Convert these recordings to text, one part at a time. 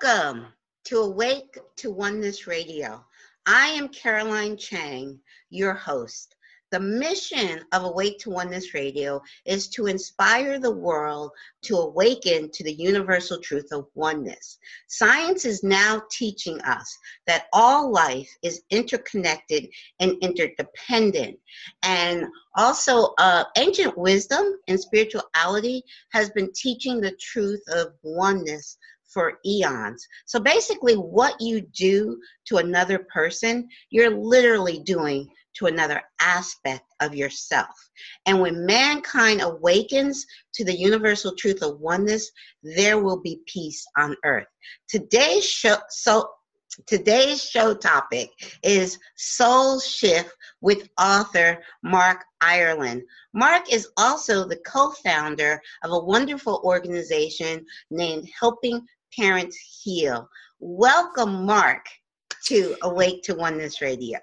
Welcome to Awake to Oneness Radio. I am Caroline Chang, your host. The mission of Awake to Oneness Radio is to inspire the world to awaken to the universal truth of oneness. Science is now teaching us that all life is interconnected and interdependent. And also, uh, ancient wisdom and spirituality has been teaching the truth of oneness for eons. So basically, what you do to another person, you're literally doing to another aspect of yourself. And when mankind awakens to the universal truth of oneness, there will be peace on earth. Today's show, so today's show topic is Soul Shift with author Mark Ireland. Mark is also the co-founder of a wonderful organization named Helping Parents Heal. Welcome, Mark, to Awake to Oneness Radio.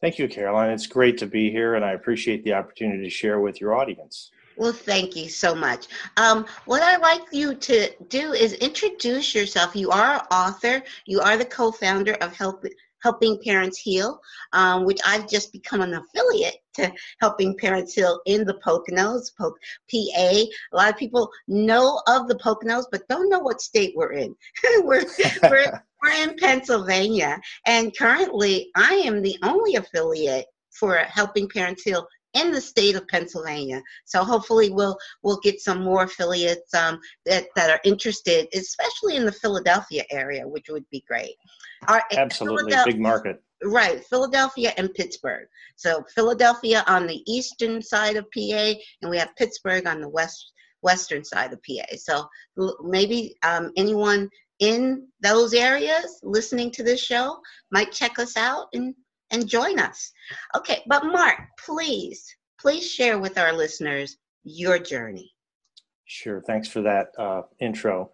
Thank you, Caroline. It's great to be here, and I appreciate the opportunity to share with your audience. Well, thank you so much. Um, what I'd like you to do is introduce yourself. You are an author, you are the co founder of Help, Helping Parents Heal, um, which I've just become an affiliate to Helping Parents Heal in the Poconos, PA. A lot of people know of the Poconos, but don't know what state we're in. we're, we're, we're in Pennsylvania, and currently I am the only affiliate for Helping Parents Heal in the state of Pennsylvania. So hopefully we'll we'll get some more affiliates um, that that are interested, especially in the Philadelphia area, which would be great. Our, Absolutely, big market. Right, Philadelphia and Pittsburgh. So Philadelphia on the eastern side of PA, and we have Pittsburgh on the west western side of PA. So maybe um, anyone in those areas listening to this show might check us out and and join us. Okay, but Mark, please, please share with our listeners your journey. Sure. Thanks for that uh, intro.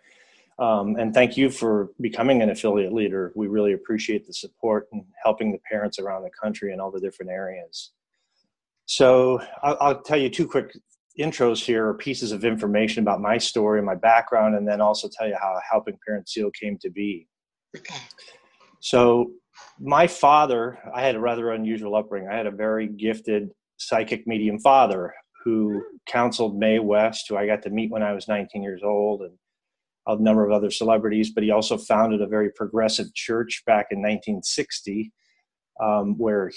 Um, and thank you for becoming an affiliate leader. We really appreciate the support and helping the parents around the country in all the different areas. So I'll, I'll tell you two quick intros here, or pieces of information about my story, and my background, and then also tell you how Helping Parents Heal came to be. Okay. So my father, I had a rather unusual upbringing. I had a very gifted psychic medium father who counseled Mae West, who I got to meet when I was 19 years old, and a number of other celebrities. But he also founded a very progressive church back in 1960, um, where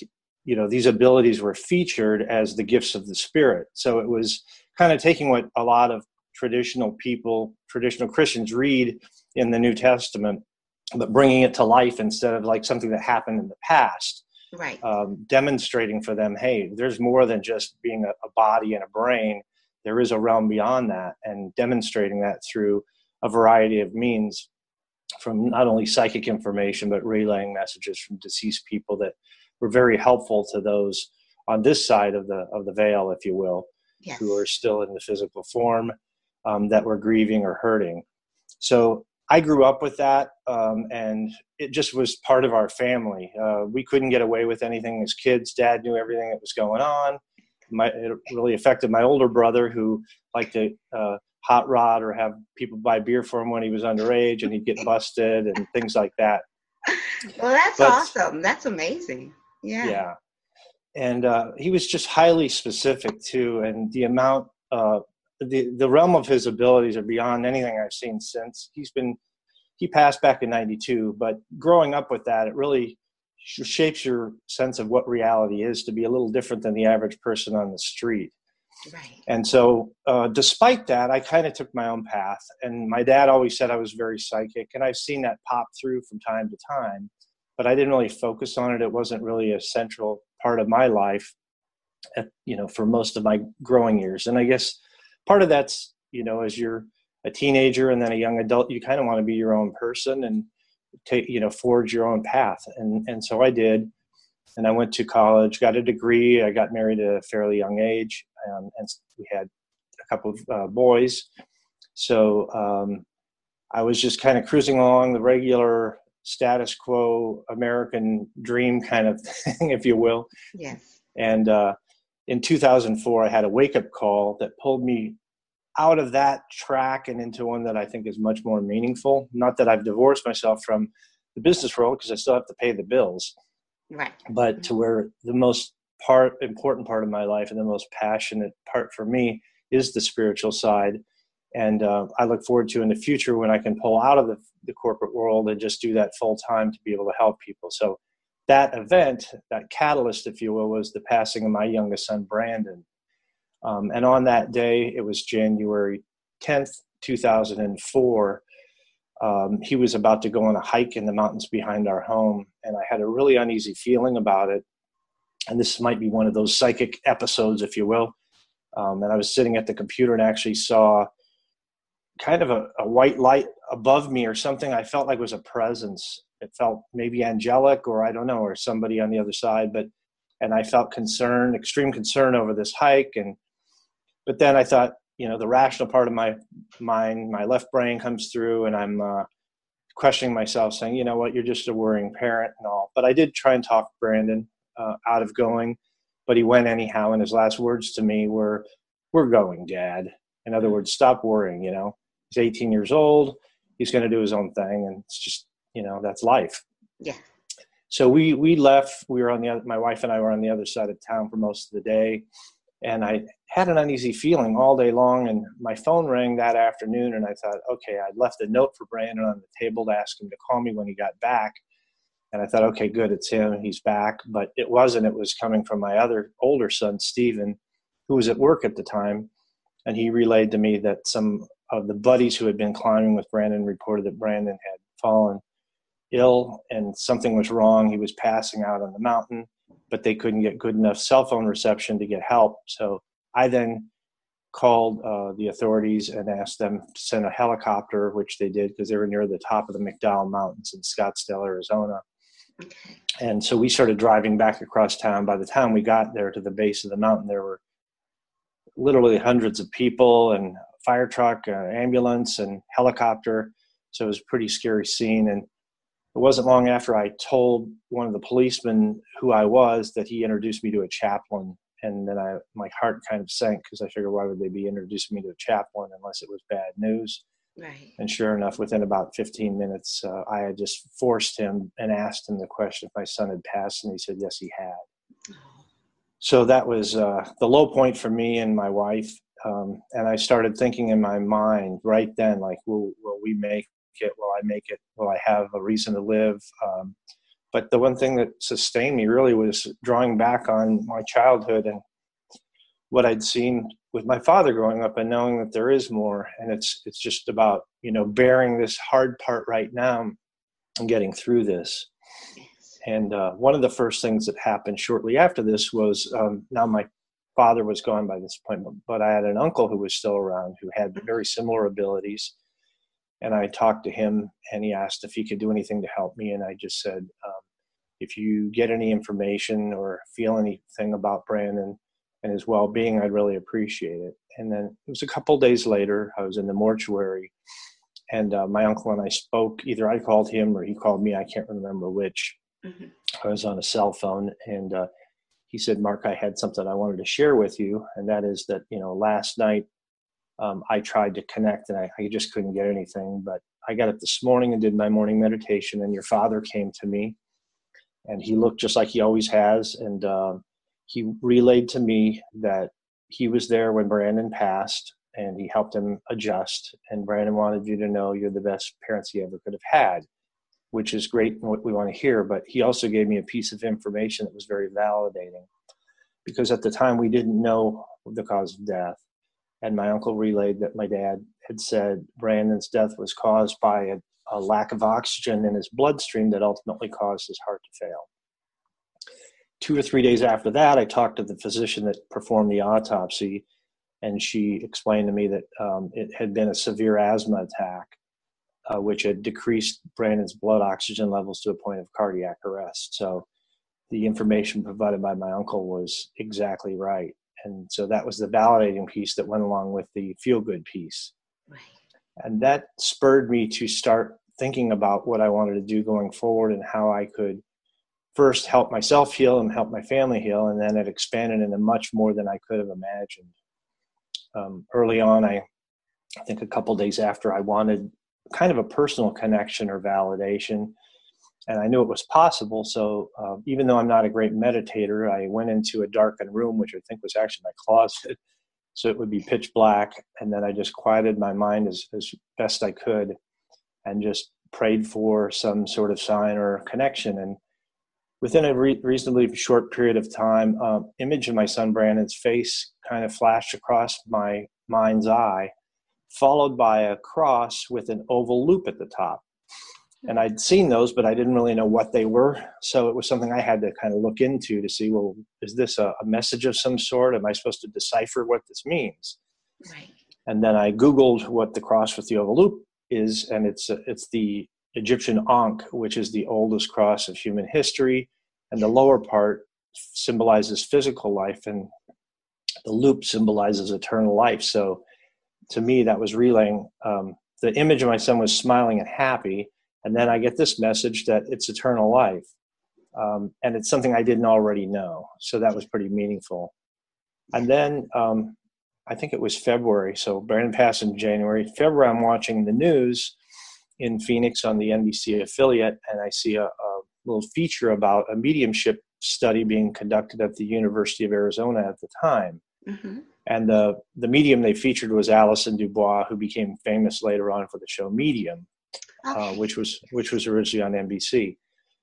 you know these abilities were featured as the gifts of the spirit. So it was kind of taking what a lot of traditional people, traditional Christians read in the New Testament but bringing it to life instead of like something that happened in the past right. um, demonstrating for them hey there's more than just being a, a, body and a brain. There is a realm beyond that and demonstrating that through a variety of means from not only psychic information but relaying messages from deceased people that were very helpful to those on this side of the of the veil if you will yes. who are still in the physical form um, that were grieving or hurting. So I grew up with that, um, and it just was part of our family. Uh, we couldn't get away with anything as kids. Dad knew everything that was going on. My, it really affected my older brother, who liked to uh, hot rod or have people buy beer for him when he was underage, and he'd get busted and things like that. Well, that's but, awesome. That's amazing. Yeah. Yeah, and uh, he was just highly specific too, and the amount uh, the the realm of his abilities are beyond anything I've seen since. He's been he passed back in '92, but growing up with that, it really shapes your sense of what reality is to be a little different than the average person on the street. Right. And so, uh, despite that, I kind of took my own path. And my dad always said I was very psychic, and I've seen that pop through from time to time, but I didn't really focus on it. It wasn't really a central part of my life, at, you know, for most of my growing years. And I guess part of that's you know as you're a teenager and then a young adult you kind of want to be your own person and take you know forge your own path. And and so i did. And i went to college got a degree i got married at a fairly young age um, and we had a couple of uh, boys. So um, i was just kind of cruising along the regular status quo american dream kind of thing if you will. Yes. And uh, in 2004, I had a wake up call that pulled me out of that track and into one that I think is much more meaningful. Not that I've divorced myself from the business world because I still have to pay the bills. Right. But to where the most part important part of my life and the most passionate part for me is the spiritual side. And uh, I look forward to in the future when I can pull out of the, the corporate world and just do that full time to be able to help people. So that event, that catalyst, if you will, was the passing of my youngest son, Brandon. Um, and on that day, it was January 10th, 2004. Um, he was about to go on a hike in the mountains behind our home, and I had a really uneasy feeling about it. And this might be one of those psychic episodes, if you will. Um, and I was sitting at the computer and actually saw kind of a, a white light above me or something I felt like was a presence it felt maybe angelic or I don't know, or somebody on the other side. But and I felt concern, extreme concern over this hike. And but then I thought, you know, the rational part of my mind, my left brain comes through, and I'm uh, questioning myself, saying, you know what, you're just a worrying parent and all. But I did try and talk Brandon uh, out of going, but he went anyhow. And his last words to me were, "We're going, Dad." In other words, stop worrying. You know, he's 18 years old. He's going to do his own thing, and it's just you know that's life. Yeah. So we we left we were on the other my wife and i were on the other side of town for most of the day and i had an uneasy feeling all day long and my phone rang that afternoon and i thought okay i left a note for brandon on the table to ask him to call me when he got back and i thought okay good it's him he's back but it wasn't it was coming from my other older son stephen who was at work at the time and he relayed to me that some of the buddies who had been climbing with brandon reported that brandon had fallen ill and something was wrong. He was passing out on the mountain, but they couldn't get good enough cell phone reception to get help. So I then called uh, the authorities and asked them to send a helicopter, which they did because they were near the top of the McDowell Mountains in Scottsdale, Arizona. And so we started driving back across town. By the time we got there to the base of the mountain, there were literally hundreds of people and fire truck, uh, ambulance, and helicopter. So it was a pretty scary scene. And it wasn't long after I told one of the policemen who I was that he introduced me to a chaplain. And then I, my heart kind of sank because I figured, why would they be introducing me to a chaplain unless it was bad news? Right. And sure enough, within about 15 minutes, uh, I had just forced him and asked him the question if my son had passed, and he said, yes, he had. Oh. So that was uh, the low point for me and my wife. Um, and I started thinking in my mind right then, like, will, will we make it? Will I make it? Will I have a reason to live? Um, but the one thing that sustained me really was drawing back on my childhood and what I'd seen with my father growing up and knowing that there is more and it's it's just about you know bearing this hard part right now and getting through this and uh, one of the first things that happened shortly after this was um, now my father was gone by this point but i had an uncle who was still around who had very similar abilities and I talked to him, and he asked if he could do anything to help me, and I just said, um, if you get any information or feel anything about Brandon and his well-being, I'd really appreciate it. And then it was a couple days later, I was in the mortuary, and uh, my uncle and I spoke. Either I called him or he called me. I can't remember which. Mm-hmm. I was on a cell phone, and uh, he said, "Mark, I had something I wanted to share with you, and that is that you know last night um, I tried to connect and I, I, just couldn't get anything. But I got up this morning and did my morning meditation, and your father came to me, and he looked just like he always has, and uh, he relayed to me that he was there when Brandon passed, and he helped him adjust. And Brandon wanted you to know you're the best parents he ever could have had, which is great and what we want to hear. But he also gave me a piece of information that was very validating, because at the time we didn't know the cause of death and my uncle relayed that my dad had said Brandon's death was caused by a, a, lack of oxygen in his bloodstream that ultimately caused his heart to fail. Two or three days after that, I talked to the physician that performed the autopsy, and she explained to me that um, it had been a severe asthma attack, uh, which had decreased Brandon's blood oxygen levels to a point of cardiac arrest. So the information provided by my uncle was exactly right and so that was the validating piece that went along with the feel good piece right. and that spurred me to start thinking about what i wanted to do going forward and how i could first help myself heal and help my family heal and then it expanded into much more than i could have imagined um, early on i I think a couple days after I wanted kind of a personal connection or validation. And I knew it was possible. So uh, even though I'm not a great meditator, I went into a darkened room, which I think was actually my closet. So it would be pitch black. And then I just quieted my mind as, as best I could and just prayed for some sort of sign or connection. And within a re- reasonably short period of time, um, image of my son Brandon's face kind of flashed across my mind's eye, followed by a cross with an oval loop at the top. And I'd seen those, but I didn't really know what they were. So it was something I had to kind of look into to see well, is this a, a message of some sort? Am I supposed to decipher what this means? Right. And then I Googled what the cross with the oval loop is, and it's it's the Egyptian Ankh, which is the oldest cross of human history, and the lower part symbolizes physical life, and the loop symbolizes eternal life. So, to me, that was relaying um, the image of my son was smiling and happy, and then I get this message that it's eternal life, um, and it's something I didn't already know. So that was pretty meaningful. And then um, I think it was February. So Brandon passed in January. February, I'm watching the news in Phoenix on the NBC affiliate, and I see a, a little feature about a mediumship study being conducted at the University of Arizona at the time. Mm-hmm. And the, the medium they featured was Allison Dubois, who became famous later on for the show Medium, okay. uh, which was which was originally on NBC.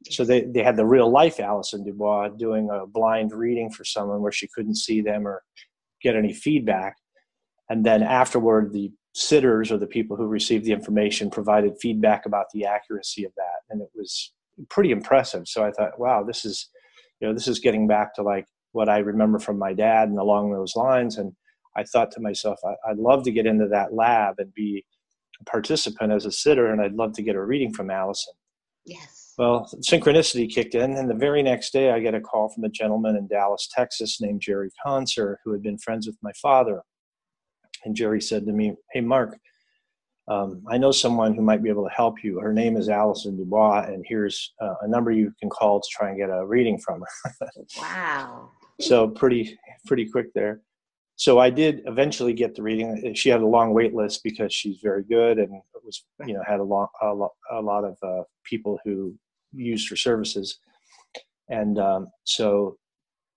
So they, they had the real life Allison Dubois doing a blind reading for someone where she couldn't see them or get any feedback. And then afterward, the sitters or the people who received the information provided feedback about the accuracy of that. And it was pretty impressive. So I thought, wow, this is, you know, this is getting back to like what I remember from my dad and along those lines. And I thought to myself, I, would love to get into that lab and be participant as a sitter, and I'd love to get a reading from Allison. Yes. Well, synchronicity kicked in, and the very next day, I get a call from a gentleman in Dallas, Texas, named Jerry Conser, who had been friends with my father. And Jerry said to me, Hey, Mark, um, I know someone who might be able to help you. Her name is Allison Dubois, and here's uh, a number you can call to try and get a reading from her. wow. So pretty pretty quick there. So I did eventually get the reading. She had a long wait list because she's very good and was you know had a lot a lot, a lot of uh, people who used her services, and um, so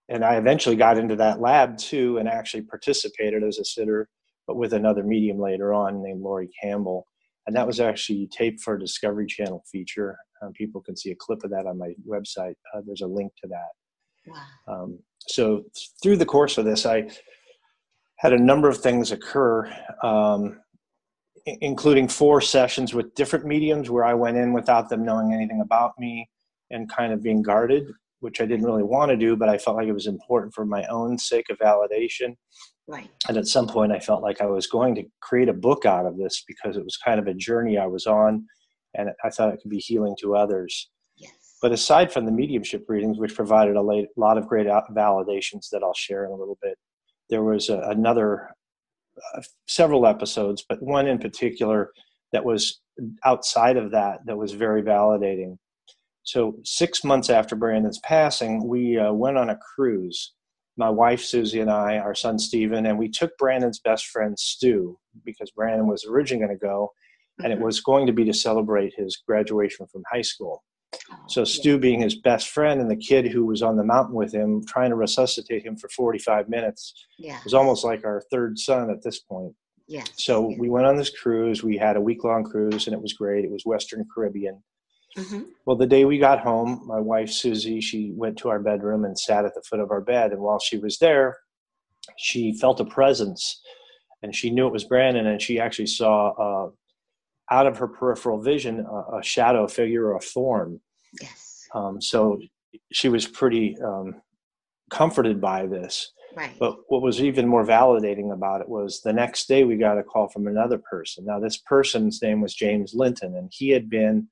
and I eventually got into that lab too and actually participated as a sitter but with another medium later on named Laurie Campbell. And that was actually taped for a Discovery Channel feature. Um, people can see a clip of that on my website. Uh, there's a link to that. Wow. Um, so through the course of this, I had a number of things occur, um, including four sessions with different mediums where I went in without them knowing anything about me and kind of being guarded, which I didn't really want to do, but I felt like it was important for my own sake of validation. Right. And at some point, I felt like I was going to create a book out of this because it was kind of a journey I was on, and I thought it could be healing to others. Yes. But aside from the mediumship readings, which provided a lot of great validations that I'll share in a little bit, there was a, another uh, several episodes, but one in particular that was outside of that that was very validating. So six months after Brandon's passing, we uh, went on a cruise my wife Susie and I, our son Stephen, and we took Brandon's best friend Stu because Brandon was originally going to go, and it mm-hmm. was going to be to celebrate his graduation from high school. So Stu, being his best friend, and the kid who was on the mountain with him, trying to resuscitate him for 45 minutes, yeah. was almost like our third son at this point. Yeah. So yeah. we went on this cruise. We had a week long cruise, and it was great. It was Western Caribbean. Mm-hmm. Well, the day we got home, my wife Susie, she went to our bedroom and sat at the foot of our bed. And while she was there, she felt a presence, and she knew it was Brandon. And she actually saw, uh, out of her peripheral vision, a, a shadow figure or a form. Yes. Um, so she was pretty um, comforted by this. Right. But what was even more validating about it was the next day we got a call from another person. Now, this person's name was James Linton, and he had been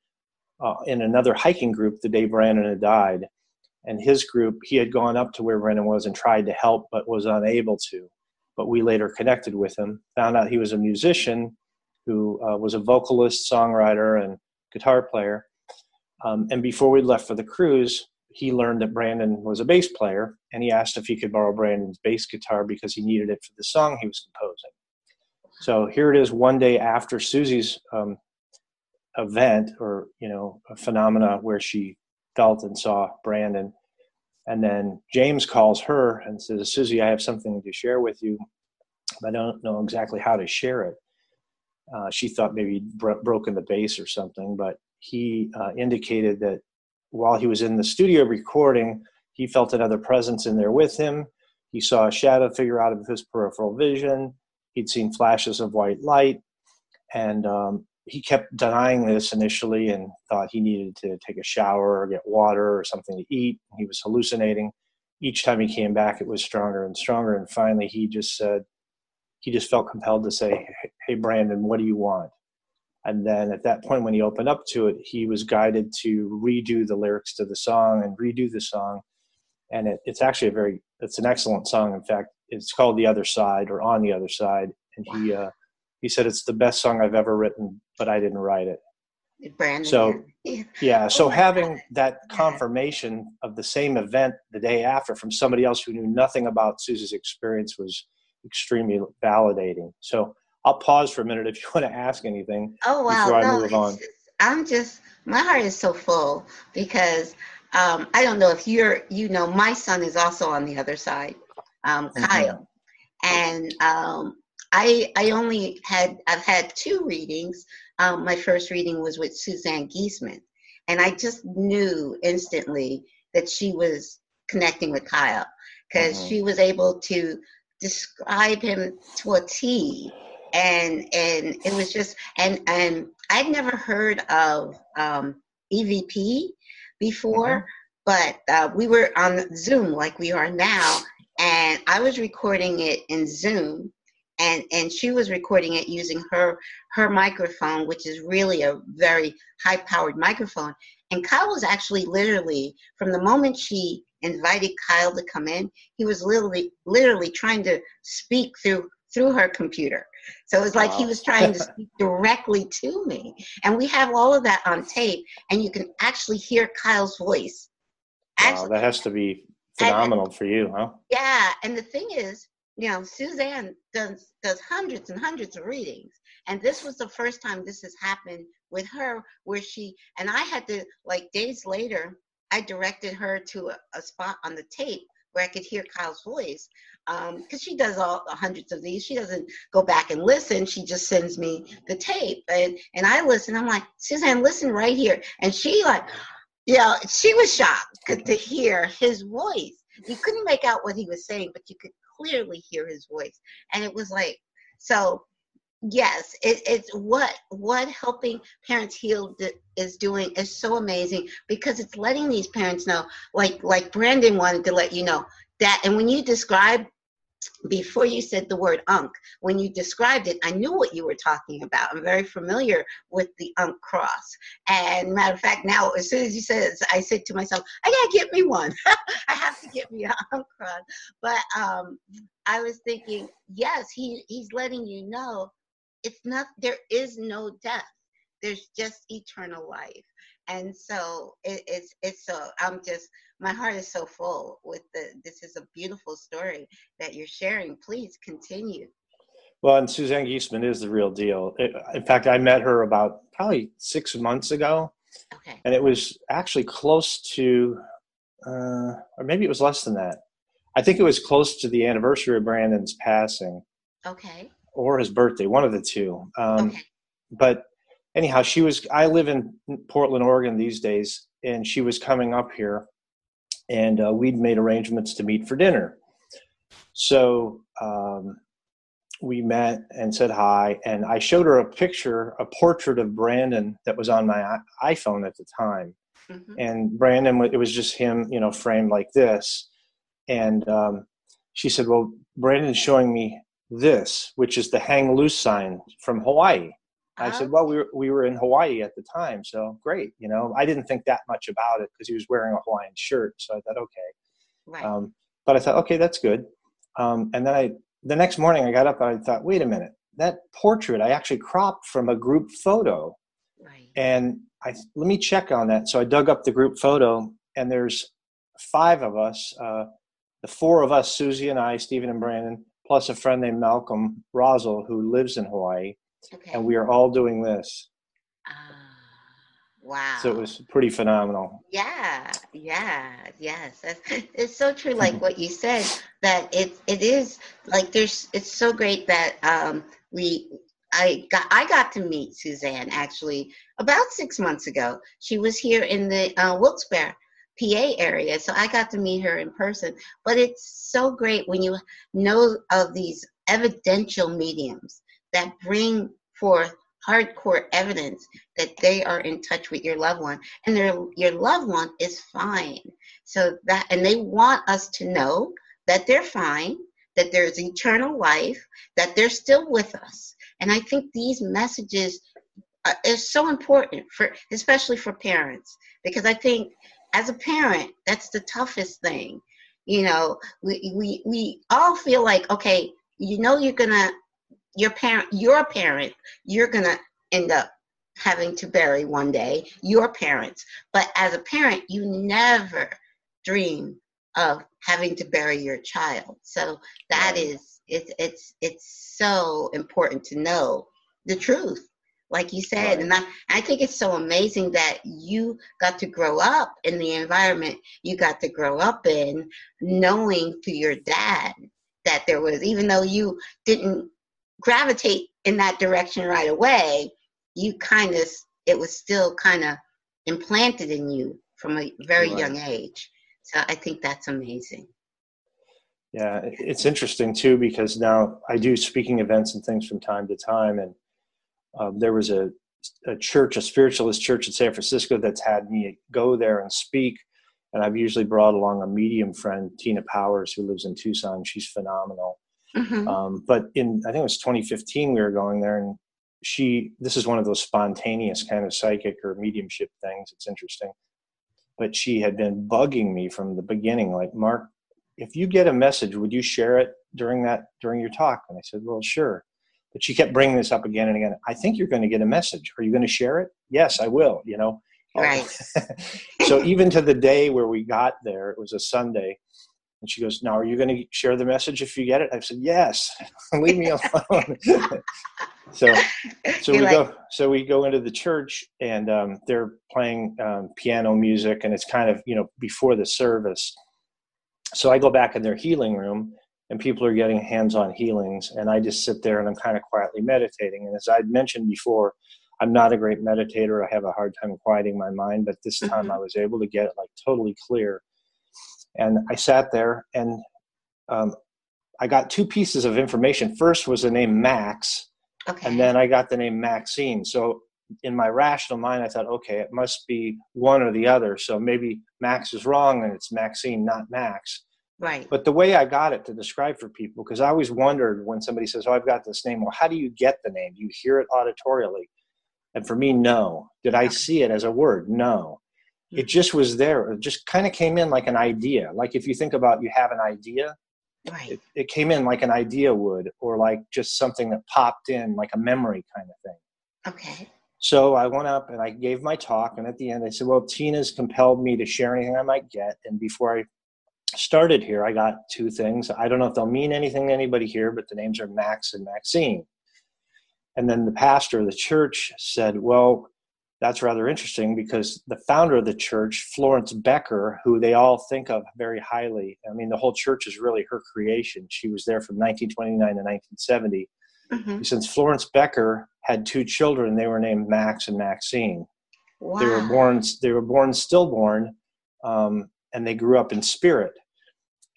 uh, in another hiking group the day Brandon had died. And his group, he had gone up to where Brandon was and tried to help, but was unable to. But we later connected with him, found out he was a musician who uh, was a vocalist, songwriter, and guitar player. Um, and before we left for the cruise, he learned that Brandon was a bass player, and he asked if he could borrow Brandon's bass guitar because he needed it for the song he was composing. So here it is one day after Susie's um, event or, you know, a phenomena where she felt and saw Brandon. And then James calls her and says, Susie, I have something to share with you. I don't know exactly how to share it. Uh, she thought maybe bro- broken the base or something, but he uh, indicated that while he was in the studio recording, he felt another presence in there with him. He saw a shadow figure out of his peripheral vision. He'd seen flashes of white light. And um, he kept denying this initially and thought he needed to take a shower or get water or something to eat. He was hallucinating. Each time he came back, it was stronger and stronger. And finally, he just said, he just felt compelled to say, Hey, Brandon, what do you want? And then at that point, when he opened up to it, he was guided to redo the lyrics to the song and redo the song. And it, it's actually a very, it's an excellent song. In fact, it's called The Other Side or On the Other Side. And he, uh, he said it's the best song I've ever written, but I didn't write it. Brandon. So, yeah. So Oh having that confirmation of the same event the day after from somebody else who knew nothing about Susie's experience was extremely validating. So I'll pause for a minute if you want to ask anything. Oh wow! before I no, move on. Just, I'm just my heart is so full because um, I don't know if you're you know my son is also on the other side, um, Mhm. Kyle, and um, I I only had I've had two readings. Um, my first reading was with Suzanne Giesemann, and I just knew instantly that she was connecting with Kyle because Mhm. she was able to describe him to a T. And and it was just and and I'd never heard of um, EVP before, but uh, we were on Zoom like we are now, and I was recording it in Zoom, and and she was recording it using her her microphone, which is really a very high powered microphone. And Kyle was actually literally from the moment she invited Kyle to come in, he was literally literally trying to speak through through her computer. So it was like he was trying to speak directly to me. And we have all of that on tape, and you can actually hear Kyle's voice. Wow, that has to be And- phenomenal for you, huh? yeah. And the thing is, you know, Suzanne does does hundreds and hundreds of readings, and this was the first time this has happened with her, where she and I had to like days later, I directed her to a, a spot on the tape where I could hear Kyle's voice, um, because she does all hundreds of these. She doesn't go back and listen. She just sends me the tape, and and I listen. I'm like, Suzanne, listen right here, and she like, know, she was shocked to hear his voice. You couldn't make out what he was saying, but you could clearly hear his voice, and it was like so. Yes, it, it's what what helping parents heal is doing is so amazing because it's letting these parents know, like like Brandon wanted to let you know that, and when you describe before you said the word ankh, when you described it, I knew what you were talking about. I'm very familiar with the ankh cross. And matter of fact, now as soon as you said it, I said to myself, I gotta get me one. I have to get me an ankh cross. But um, I was thinking, yes, he he's letting you know it's not there is no death. There's just eternal life. And so it, it's it's so I'm just my heart is so full with the this is a beautiful story that you're sharing. Please continue. Well, and Suzanne Giesemann is the real deal. It- in fact, I met her about probably six months ago, Okay. and it was actually close to, uh, or maybe it was less than that. I think it was close to the anniversary of Brandon's passing Okay. Or his birthday, one of the two. Um, Okay. But anyhow, she was. I live in Portland, Oregon these days, and she was coming up here, and uh, we'd made arrangements to meet for dinner. So um, we met and said hi, and I showed her a picture, a portrait of Brandon that was on my iPhone at the time, Mhm. and Brandon, it was just him, you know, framed like this. And um, she said, "Well, Brandon's showing me this, which is the hang loose sign from Hawaii." I Uh, said, "Well, we were we were in Hawaii at the time, so great." You know, I didn't think that much about it because he was wearing a Hawaiian shirt, so I thought, okay. right. Um, but I thought, okay, that's good. Um, and then I, the next morning, I got up and I thought, wait a minute, that portrait I actually cropped from a group photo, right. and I let me check on that. So I dug up the group photo, and there's five of us. Uh, the four of us, Susie and I, Stephen and Brandon, plus a friend named Malcolm Rosel who lives in Hawaii, okay. and we are all doing this. Uh, wow! So it was pretty phenomenal. Yeah, yeah, yes. It's so true, like what you said. That it it is like there's. It's so great that um, we I got I got to meet Suzanne actually about six months ago. She was here in the uh, Wilkes-Barre, PA area, so I got to meet her in person. But it's so great when you know of these evidential mediums that bring forth hardcore evidence that they are in touch with your loved one. And their your loved one is fine. So that and they want us to know that they're fine that there's eternal life that they're still with us. And I think these messages are, are so important for, especially for parents, because I think as a parent, that's the toughest thing. You know, we we we all feel like, okay, you know, you're gonna, your parent, you're parent, you're gonna end up having to bury one day your parents. But as a parent, you never dream of having to bury your child. So that is it's it's it's so important to know the truth like you said right. and I, I think it's so amazing that you got to grow up in the environment you got to grow up in knowing through your dad that there was even though you didn't gravitate in that direction right away you kind of it was still kind of implanted in you from a very right. young age so i think that's amazing yeah, it's interesting too because now I do speaking events and things from time to time, and um, there was a a church, a spiritualist church in San Francisco that's had me go there and speak, and I've usually brought along a medium friend, Tina Powers, who lives in Tucson. She's phenomenal. Mm-hmm. Um, but in I think it was 2015, we were going there, and she this is one of those spontaneous kind of psychic or mediumship things. It's interesting, but she had been bugging me from the beginning, like Mark if you get a message, would you share it during that during your talk? And I said, well, sure. But she kept bringing this up again and again. I think you're going to get a message. Are you going to share it? Yes, I will. You know. Right. so even to the day where we got there, it was a Sunday, and she goes, "Now, are you going to share the message if you get it?" I said, "Yes. Leave me alone." so, so You're we like, go. So we go into the church, and um, they're playing um, piano music, and it's kind of you know before the service so I go back in their healing room and people are getting hands on healings. And I just sit there and I'm kind of quietly meditating. And as I'd mentioned before, I'm not a great meditator. I have a hard time quieting my mind, but this time mm-hmm. I was able to get it like totally clear. And I sat there and um, I got two pieces of information. First was the name Max, okay. and then I got the name Maxine. So in my rational mind, I thought, okay, it must be one or the other. So maybe Max is wrong and it's Maxine, not Max. Right. But the way I got it to describe for people, because I always wondered when somebody says, oh, I've got this name, well, how do you get the name? Do you hear it auditorially? And for me, no. Did I see it as a word? No. It mm-hmm. just was there. It just kind of came in like an idea. Like if you think about you have an idea, right. it, it came in like an idea would, or like just something that popped in, like a memory kind of thing. Okay. So I went up and I gave my talk, and at the end I said, "Well, Tina's compelled me to share anything I might get." And before I started here, I got two things. I don't know if they'll mean anything to anybody here, but the names are Max and Maxine. And then the pastor of the church said, "Well, that's rather interesting because the founder of the church, Florence Becker, who they all think of very highly. I mean, the whole church is really her creation. She was there from 1929 to 1970." Mm-hmm. Since Florence Becker had two children, they were named Max and Maxine. Wow. They were born. They were born stillborn, um, and they grew up in spirit.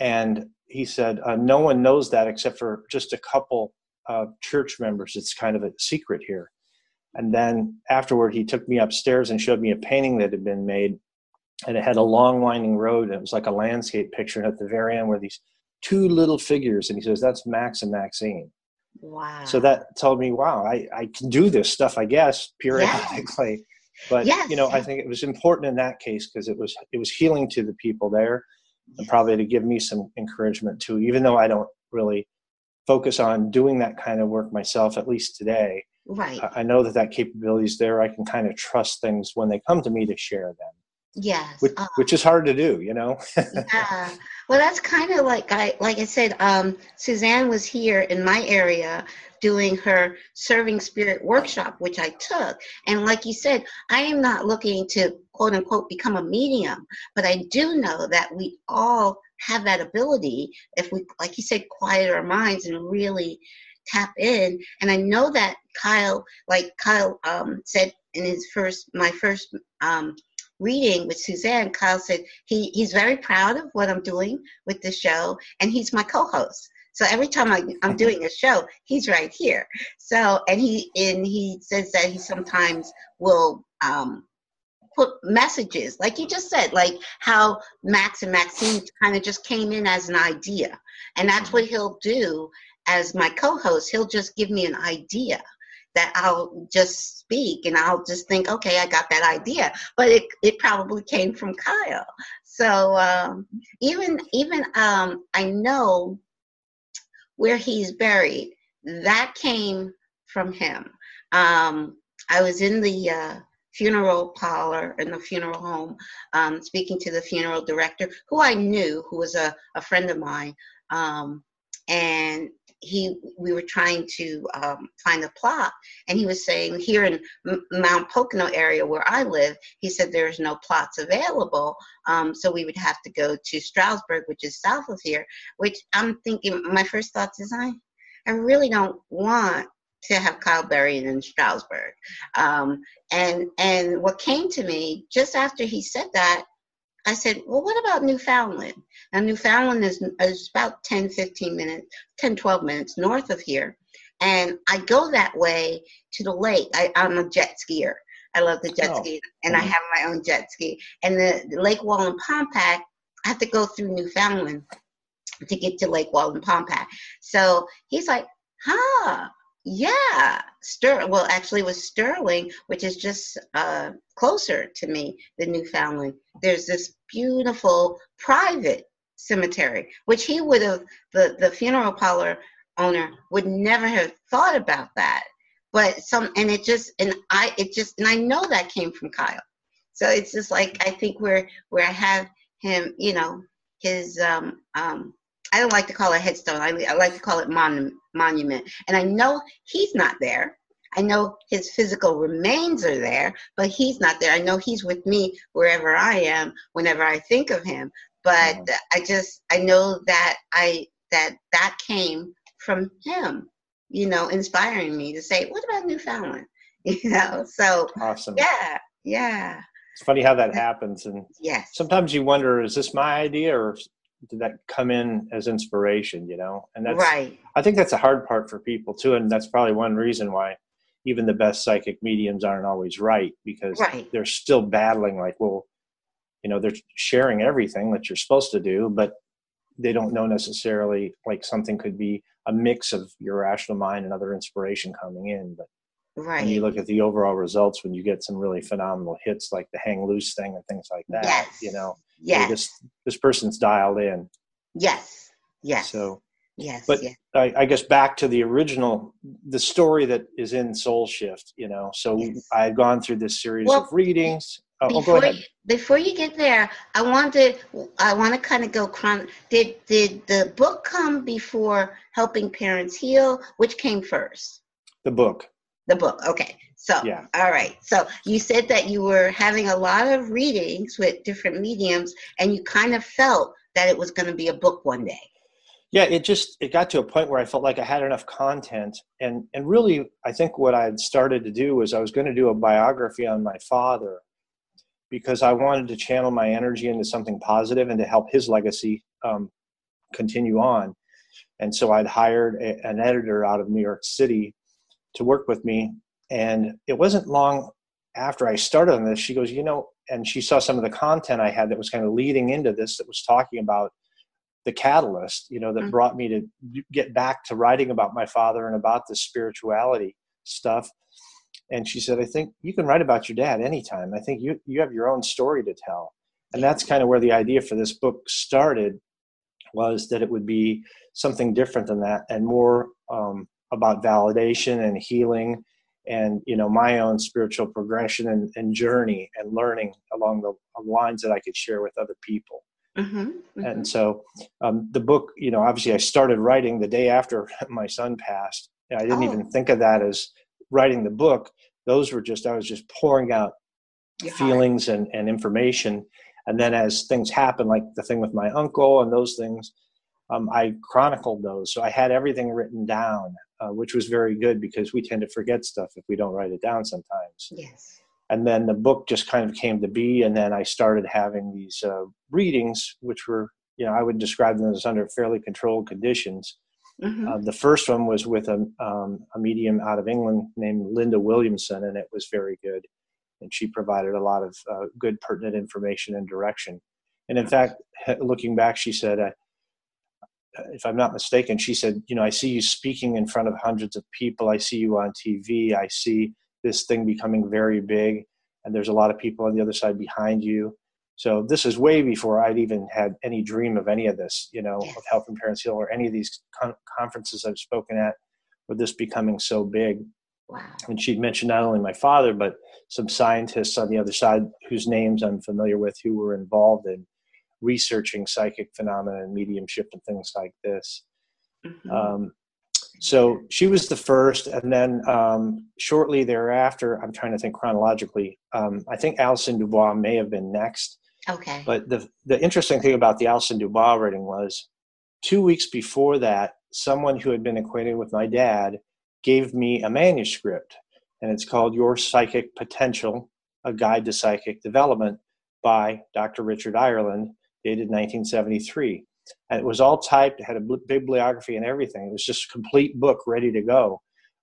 And he said, uh, no one knows that except for just a couple of church members. It's kind of a secret here. And then afterward, he took me upstairs and showed me a painting that had been made, and it had a long winding road. And it was like a landscape picture. And at the very end were these two little figures, and he says, "That's Max and Maxine." Wow. So that told me, wow, I, I can do this stuff, I guess, periodically. Yes. But yes. you know, I think it was important in that case because it was it was healing to the people there. And probably to give me some encouragement too. Even though I don't really focus on doing that kind of work myself, at least today. Right. I, know that that capability is there. I can kind of trust things when they come to me to share them. Yes. Which, uh, which is hard to do, you know? yeah. Well, that's kind of like I, like I said, um, Suzanne was here in my area doing her serving spirit workshop, which I took. And like you said, I am not looking to quote unquote become a medium, but I do know that we all have that ability if we, like you said, quiet our minds and really tap in. And I know that Kyle, like Kyle um, said in his first, my first um, reading with Suzanne, Kyle said he, he's very proud of what I'm doing with the show, and he's my co-host. So every time I, I'm doing a show, he's right here. So and he and he says that he sometimes will um, put messages, like you just said, like how Max and Maxine kind of just came in as an idea, and that's what he'll do as my co-host. He'll just give me an idea that I'll just speak and I'll just think, okay, I got that idea. But it, it probably came from Kyle. So um, even even um, I know where he's buried, that came from him. Um, I was in the uh, funeral parlor in the funeral home, um, speaking to the funeral director, who I knew, who was a, a friend of mine. Um, and he, we were trying to um, find a plot, and he was saying here in M- Mount Pocono area where I live, he said there's no plots available, um, so we would have to go to Stroudsburg, which is south of here. Which I'm thinking, my first thoughts is I, I really don't want to have Kyle buried in Stroudsburg. Um, and and what came to me just after he said that I said, well, what about Newfoundland? Now, Newfoundland is, is about 10, 15 minutes, 10, 12 minutes north of here. And I go that way to the lake. I, am a jet skier. I love the jet oh. ski, and mm-hmm. I have my own jet ski. And the, the Lake Wallenpaupack, I have to go through Newfoundland to get to Lake Wallenpaupack. So he's like, huh, yeah, Ster. Well, actually, it was Sterling, which is just uh, closer to me than Newfoundland. There's this beautiful private cemetery, which he would have the the funeral parlor owner would never have thought about that. But some, and it just, and I, it just, and I know that came from Kyle. So it's just like I think where where I have him, you know, his um um I don't like to call it headstone. I, I like to call it mon- monument. And I know he's not there. I know his physical remains are there, but he's not there. I know he's with me wherever I am, whenever I think of him. But mm-hmm. I just I know that I that that came from him, you know, inspiring me to say, "What about Newfoundland?" You know. So awesome. Yeah, yeah. It's funny how that happens, and yes, sometimes you wonder, is this my idea, or that come in as inspiration you know and that's right i think that's a hard part for people too and that's probably one reason why even the best psychic mediums aren't always right because right. they're still battling like well you know they're sharing everything that you're supposed to do but they don't know necessarily like something could be a mix of your rational mind and other inspiration coming in but right when you look at the overall results when you get some really phenomenal hits like the hang loose thing and things like that yes. you know Yes. This this person's dialed in. Yes. Yes. So yes. But yes. I, I, guess back to the original, the story that is in Soul Shift. You know, so yes. I've gone through this series well, of readings. Oh, before, oh, go ahead. You, before you get there, I want to I want to kind of go chron. Did did the book come before helping parents heal? Which came first? The book. The book. Okay. So, yeah. all right. So, you said that you were having a lot of readings with different mediums, and you kind of felt that it was going to be a book one day. Yeah, it just it got to a point where I felt like I had enough content, and and really, I think what I had started to do was I was going to do a biography on my father, because I wanted to channel my energy into something positive and to help his legacy um, continue on. And so I'd hired a, an editor out of New York City to work with me. And it wasn't long after I started on this, she goes, you know, and she saw some of the content I had that was kind of leading into this that was talking about the catalyst, you know, that mm-hmm. brought me to get back to writing about my father and about the spirituality stuff. And she said, I think you can write about your dad anytime. I think you, you have your own story to tell. And that's kind of where the idea for this book started was that it would be something different than that and more um, about validation and healing and you know my own spiritual progression and, and journey and learning along the lines that I could share with other people. Mm-hmm, mm-hmm. And so um, the book, you know, obviously I started writing the day after my son passed. I didn't oh. even think of that as writing the book. Those were just I was just pouring out yeah. feelings and, and information. And then as things happened like the thing with my uncle and those things, um, I chronicled those. So I had everything written down, uh, which was very good because we tend to forget stuff if we don't write it down sometimes. Yes. And then the book just kind of came to be, and then I started having these uh, readings, which were, you know, I would describe them as under fairly controlled conditions. Mm-hmm. Uh, the first one was with a, um, a medium out of England named Linda Williamson, and it was very good and she provided a lot of uh, good pertinent information and direction. And in fact, looking back, she said, uh, if I'm not mistaken, she said, you know, I see you speaking in front of hundreds of people. I see you on TV. I see this thing becoming very big, and there's a lot of people on the other side behind you. So this is way before I'd even had any dream of any of this, you know, of Helping Parents Heal or any of these con- conferences I've spoken at, with this becoming so big. Wow. And she'd mentioned not only my father, but some scientists on the other side whose names I'm familiar with who were involved in researching psychic phenomena and mediumship and things like this. Mm-hmm. Um, so she was the first, and then um, shortly thereafter, I'm trying to think chronologically. Um, I think Allison Dubois may have been next. Okay. But the the interesting thing about the Allison Dubois reading was, two weeks before that, someone who had been acquainted with my dad gave me a manuscript, and it's called Your Psychic Potential A Guide to Psychic Development by Dr. Richard Ireland, dated 1973. And it was all typed, it had a bibliography and everything. It was just a complete book ready to go,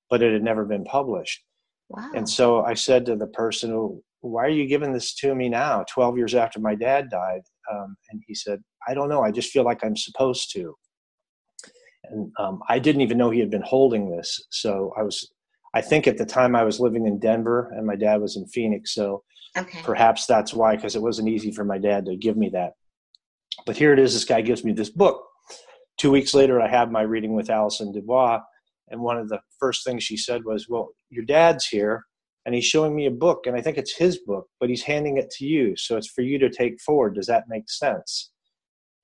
but it had never been published. Wow. And so I said to the person, Why are you giving this to me now, 12 years after my dad died? Um, and he said, I don't know. I just feel like I'm supposed to and um, I didn't even know he had been holding this. So I was, I think at the time I was living in Denver and my dad was in Phoenix. So okay. perhaps that's why, because it wasn't easy for my dad to give me that. But here it is. This guy gives me this book. Two weeks later, I had my reading with Allison Dubois, and one of the first things she said was, "Well, your dad's here." And he's showing me a book, and I think it's his book, but he's handing it to you. So it's for you to take forward. Does that make sense?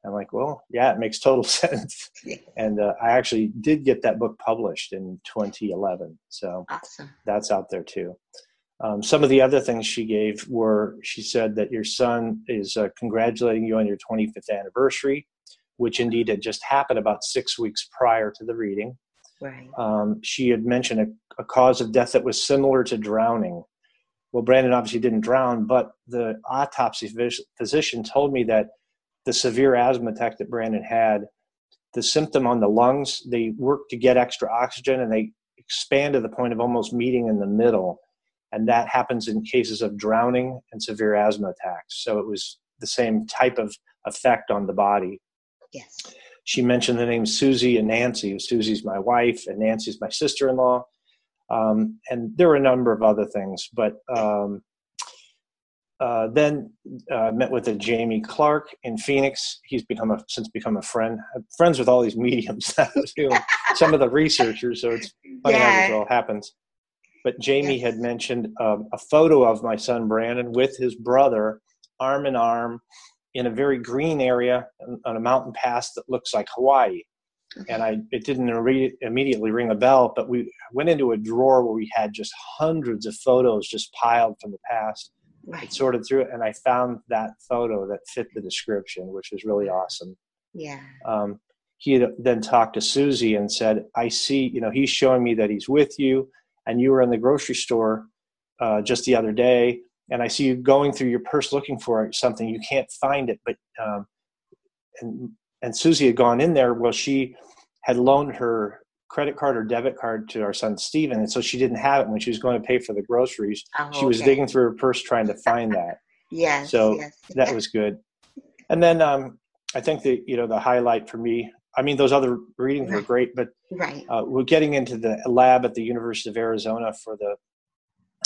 I'm like, well, yeah, it makes total sense. and uh, I actually did get that book published in 2011. So awesome. that's out there too. Um, some of the other things she gave were she said that your son is uh, congratulating you on your 25th anniversary, which indeed had just happened about six weeks prior to the reading. Right. Um, she had mentioned a, a cause of death that was similar to drowning. Well, Brandon obviously didn't drown, but the autopsy physician told me that the severe asthma attack that Brandon had, the symptom on the lungs, they work to get extra oxygen and they expand to the point of almost meeting in the middle. And that happens in cases of drowning and severe asthma attacks. So it was the same type of effect on the body. Yes. She mentioned the names Susie and Nancy. Susie's my wife, and Nancy's my sister in law. Um, and there were a number of other things, but um, uh, then uh, met with a Jamie Clark in Phoenix. He's become a since become a friend. I'm friends with all these mediums, some of the researchers. So it's funny yeah. how this all happens. But Jamie had mentioned um, a photo of my son Brandon with his brother, arm in arm, in a very green area on a mountain pass that looks like Hawaii. And I, it didn't re- immediately ring a bell, but we went into a drawer where we had just hundreds of photos just piled from the past Right. sorted through it, and I found that photo that fit the description, which was really awesome. Yeah. Um, he then talked to Susie and said, "I see. You know, he's showing me that he's with you, and you were in the grocery store uh, just the other day, and I see you going through your purse looking for something. You can't find it, but um, and and Susie had gone in there. Well, she had loaned her credit card or debit card to our son Steven. And so she didn't have it when she was going to pay for the groceries. Oh, she was digging through her purse trying to find that. yes. So yes, that was good. And then um, I think the you know the highlight for me. I mean, those other readings right. were great, but right. uh, we're getting into the lab at the University of Arizona for the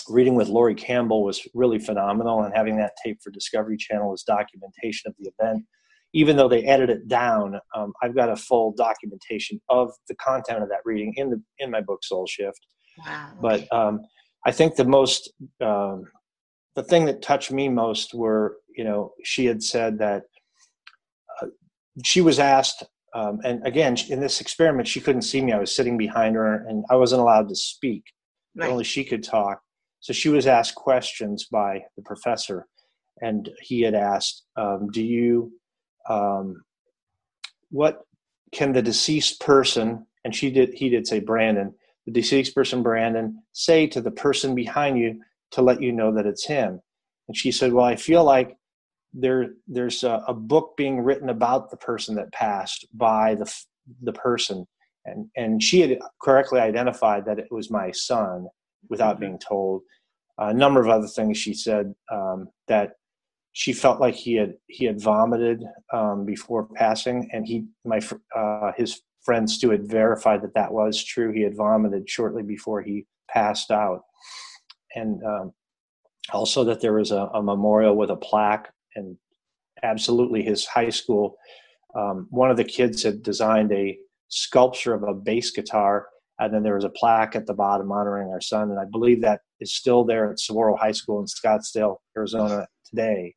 reading with Laurie Campbell was really phenomenal, and having that tape for Discovery Channel as documentation of the event even though they edit it down, um, I've got a full documentation of the content of that reading in the in my book Soul Shift. Wow. But um, I think the most, um, the thing that touched me most were, you know, she had said that uh, she was asked, um, and again, in this experiment, she couldn't see me. I was sitting behind her and I wasn't allowed to speak. Right. Only she could talk. So she was asked questions by the professor, and he had asked, um, "Do you, um, what can the deceased person?" And she did. He did say, "Brandon, the deceased person, Brandon, say to the person behind you to let you know that it's him." And she said, "Well, I feel like there there's a, a book being written about the person that passed by the the person." And, and she had correctly identified that it was my son without mm-hmm. being told a number of other things she said um, that she felt like he had he had vomited um, before passing, and he my uh, his friend Stu had verified that that was true. He had vomited shortly before he passed out, and um, also that there was a, a, memorial with a plaque, and absolutely his high school. Um, one of the kids had designed a sculpture of a bass guitar and then there was a plaque at the bottom honoring our son and i believe that is still there at saguaro high school in scottsdale arizona today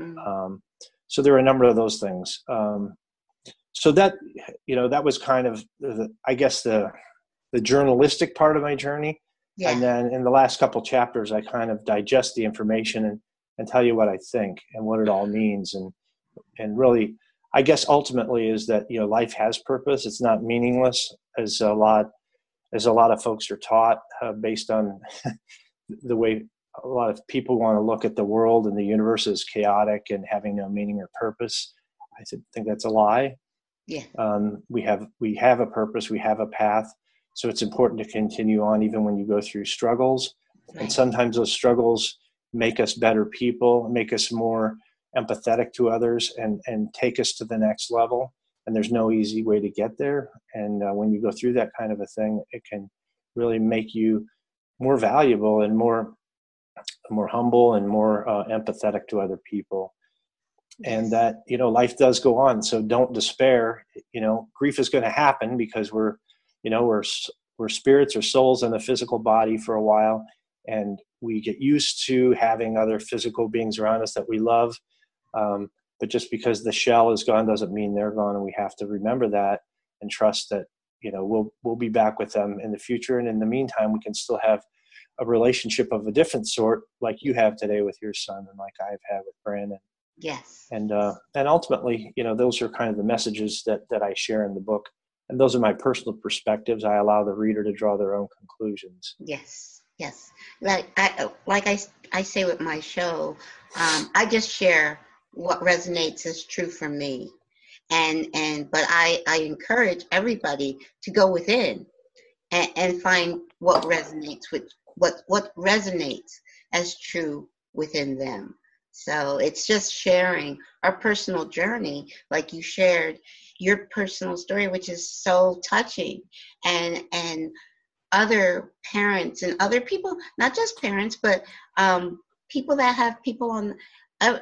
mm-hmm. um, so there are a number of those things um, so that you know that was kind of the, i guess the the journalistic part of my journey yeah. and then in the last couple chapters i kind of digest the information and, and tell you what i think and what it all means and and really i guess ultimately is that you know life has purpose it's not meaningless as a lot as a lot of folks are taught uh, based on the way a lot of people want to look at the world and the universe as chaotic and having no meaning or purpose. I think that's a lie. Yeah. Um, we have we have a purpose. We have a path. So it's important to continue on even when you go through struggles. Right. And sometimes those struggles make us better people, make us more empathetic to others, and and take us to the next level. And there's no easy way to get there. And uh, when you go through that kind of a thing it can really make you more valuable and more more humble and more uh, empathetic to other people. And that you know life does go on so don't despair. You know grief is going to happen because we're you know we're we're spirits or souls in a physical body for a while and we get used to having other physical beings around us that we love. Um, but just because the shell is gone doesn't mean they're gone and we have to remember that and trust that you know we'll we'll be back with them in the future. And in the meantime we can still have a relationship of a different sort like you have today with your son and like i've had with brandon. Yes. And uh and ultimately you know those are kind of the messages that that i share in the book. And those are my personal perspectives. I allow the reader to draw their own conclusions. Yes yes. Like i like i i say with my show um i just share what resonates as true for me. And and but i i encourage everybody to go within and, and find what resonates with what what resonates as true within them. So it's just sharing our personal journey like you shared your personal story which is so touching. And and other parents and other people not just parents but um, people that have people on uh,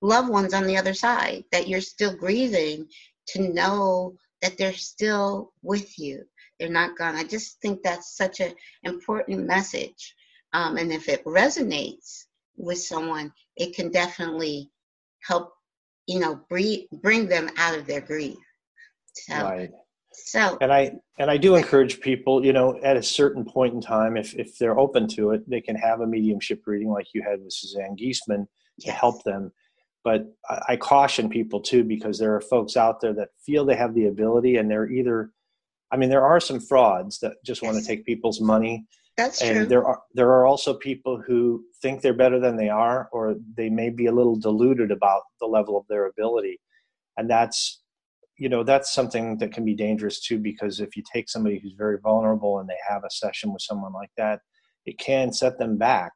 loved ones on the other side, that you're still grieving, to know that they're still with you. They're not gone. I just think that's such an important message. Um, and if it resonates with someone, it can definitely help, you know, breathe, bring them out of their grief. So, right. So, and I and I do encourage people, you know, at a certain point in time, if if they're open to it, they can have a mediumship reading like you had with Suzanne Giesemann to yes. help them but I, caution people too because there are folks out there that feel they have the ability and they're either i mean there are some frauds that just want to take people's money that's and true. there are there are also people who think they're better than they are or they may be a little deluded about the level of their ability and that's you know that's something that can be dangerous too because if you take somebody who's very vulnerable and they have a session with someone like that it can set them back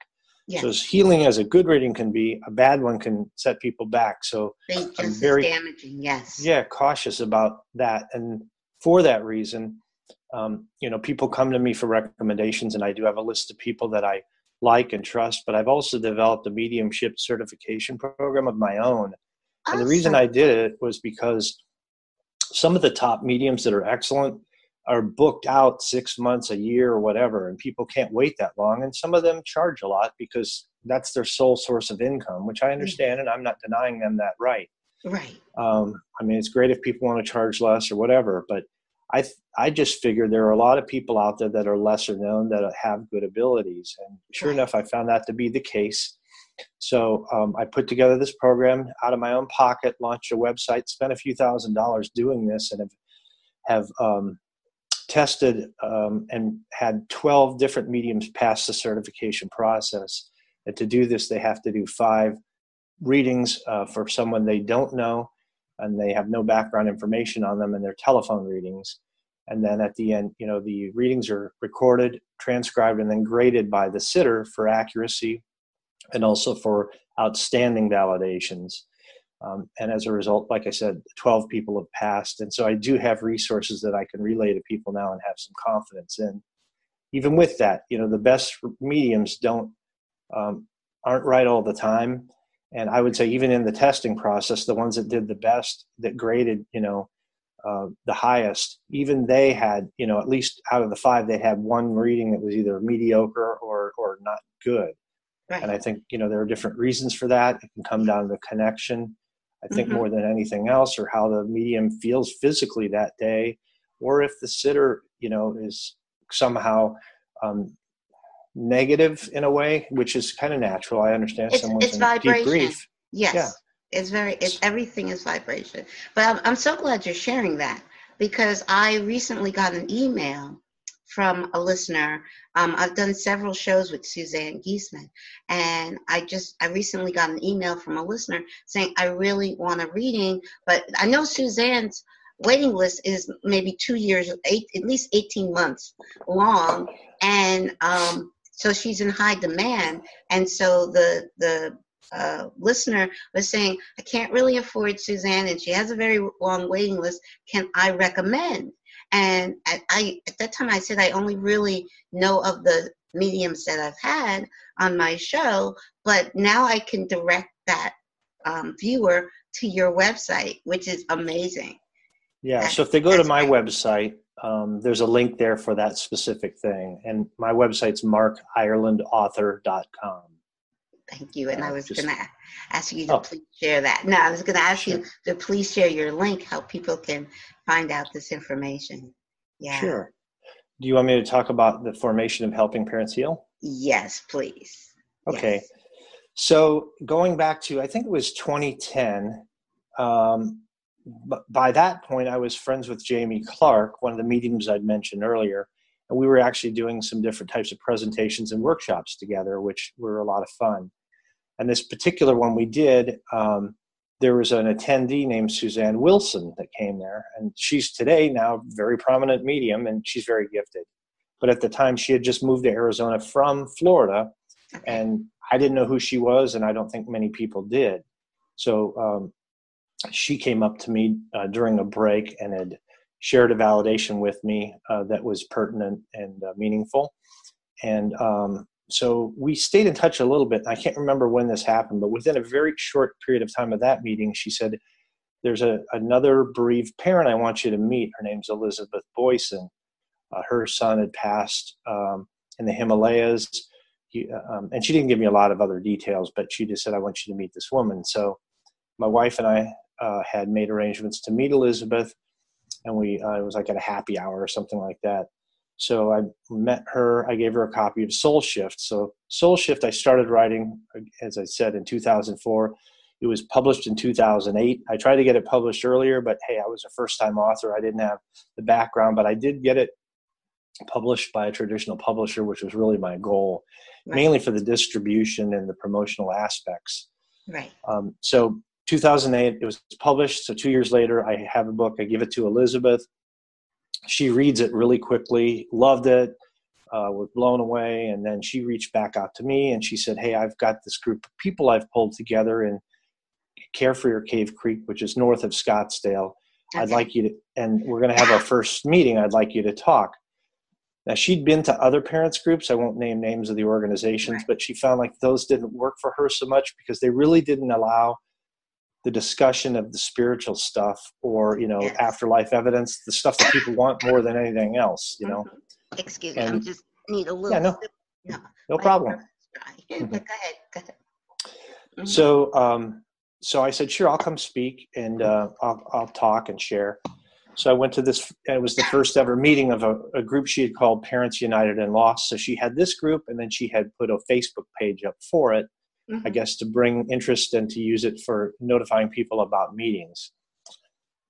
so as healing as a good reading can be, a bad one can set people back. So I'm very damaging. Yes. Yeah, cautious about that, and for that reason, um, you know, people come to me for recommendations, and I do have a list of people that I like and trust. But I've also developed a mediumship certification program of my own, awesome. and the reason I did it was because some of the top mediums that are excellent are booked out six months, a year, or whatever, and people can't wait that long. And some of them charge a lot because that's their sole source of income, which I mm. understand, and I'm not denying them that right. Right. Um, I mean, it's great if people want to charge less or whatever, but I I just figured there are a lot of people out there that are lesser known that have good abilities, and sure right. enough, I found that to be the case. So um, I put together this program out of my own pocket, launched a website, spent a few thousand dollars doing this, and have have um, tested um, and had 12 different mediums pass the certification process. And to do this, they have to do five readings uh, for someone they don't know and they have no background information on them and they're telephone readings and then at the end you know the readings are recorded transcribed and then graded by the sitter for accuracy and also for outstanding validations. Um, and as a result like i said 12 people have passed and so i do have resources that i can relay to people now and have some confidence in. Even with that you know the best mediums don't um, aren't right all the time. And I would say even in the testing process, the ones that did the best, that graded, you know, uh, the highest, even they had, you know, at least out of the five, they had one reading that was either mediocre or or not good. Right. And I think you know there are different reasons for that. It can come down to connection. I think mm-hmm. more than anything else, or how the medium feels physically that day, or if the sitter, you know, is somehow um, negative in a way, which is kind of natural. I understand it's, someone's it's in vibration. deep grief. Yes, yeah. it's very. It's everything is vibration. But I'm, I'm so glad you're sharing that because I recently got an email from a listener. Um, I've done several shows with Suzanne Giesemann, and I just I recently got an email from a listener saying I really want a reading, but I know Suzanne's waiting list is maybe two years, eight, at least 18 months long. And um, so she's in high demand and so the the uh, listener was saying i can't really afford suzanne and she has a very long waiting list can i recommend and I, I at that time i said i only really know of the mediums that i've had on my show but now i can direct that um, viewer to your website which is amazing yeah so if they go to my great. website um, there's a link there for that specific thing. And my website's markirelandauthor.com. Thank you. And uh, I was going to ask you to oh. please share that. No, I was going to ask sure. you to please share your link, how people can find out this information. Yeah. Sure. Do you want me to talk about the formation of Helping Parents Heal? Yes, please. Okay. Yes. So going back to, I think it was 2010, um, but by that point, I was friends with Jamie Clark, one of the mediums I'd mentioned earlier, and we were actually doing some different types of presentations and workshops together, which were a lot of fun. And this particular one we did, um, there was an attendee named Suzanne Wilson that came there, and she's today now very prominent medium, and she's very gifted. But at the time, she had just moved to Arizona from Florida, and I didn't know who she was, and I don't think many people did. So um, she came up to me uh, during a break and had shared a validation with me uh, that was pertinent and uh, meaningful. And um, so we stayed in touch a little bit. I can't remember when this happened, but within a very short period of time of that meeting, she said, There's a, another bereaved parent I want you to meet. Her name's Elizabeth Boisson. Uh, her son had passed um, in the Himalayas. He, uh, um, and she didn't give me a lot of other details, but she just said, I want you to meet this woman. So my wife and I uh, had made arrangements to meet Elizabeth, and we uh, it was like at a happy hour or something like that. So I met her. I gave her a copy of Soul Shift. So Soul Shift, I started writing, as I said, in 2004. It was published in 2008. I tried to get it published earlier, but hey, I was a first-time author. I didn't have the background, but I did get it published by a traditional publisher, which was really my goal, right. mainly for the distribution and the promotional aspects. Right. Um, so 2008 it was published so two years later i have a book i give it to elizabeth she reads it really quickly loved it uh, was blown away and then she reached back out to me and she said hey i've got this group of people i've pulled together in carefree or cave creek which is north of scottsdale okay. i'd like you to and we're going to have our first meeting i'd like you to talk now she'd been to other parents groups i won't name names of the organizations right. but she found like those didn't work for her so much because they really didn't allow the discussion of the spiritual stuff or you know Yes. afterlife evidence the stuff that people want more than anything else you know Mhm. Excuse me, I just need a little. Yeah, no. no no problem throat is dry. Mhm. Go ahead. Go ahead. Mhm. So, um, so I said, sure, I'll come speak and uh, I'll, I'll talk and share. So I went to this. It was the first ever meeting of a, a group she had called Parents United in Loss. So she had this group, and then she had put a Facebook page up for it, I Mhm. guess, to bring interest and to use it for notifying people about meetings.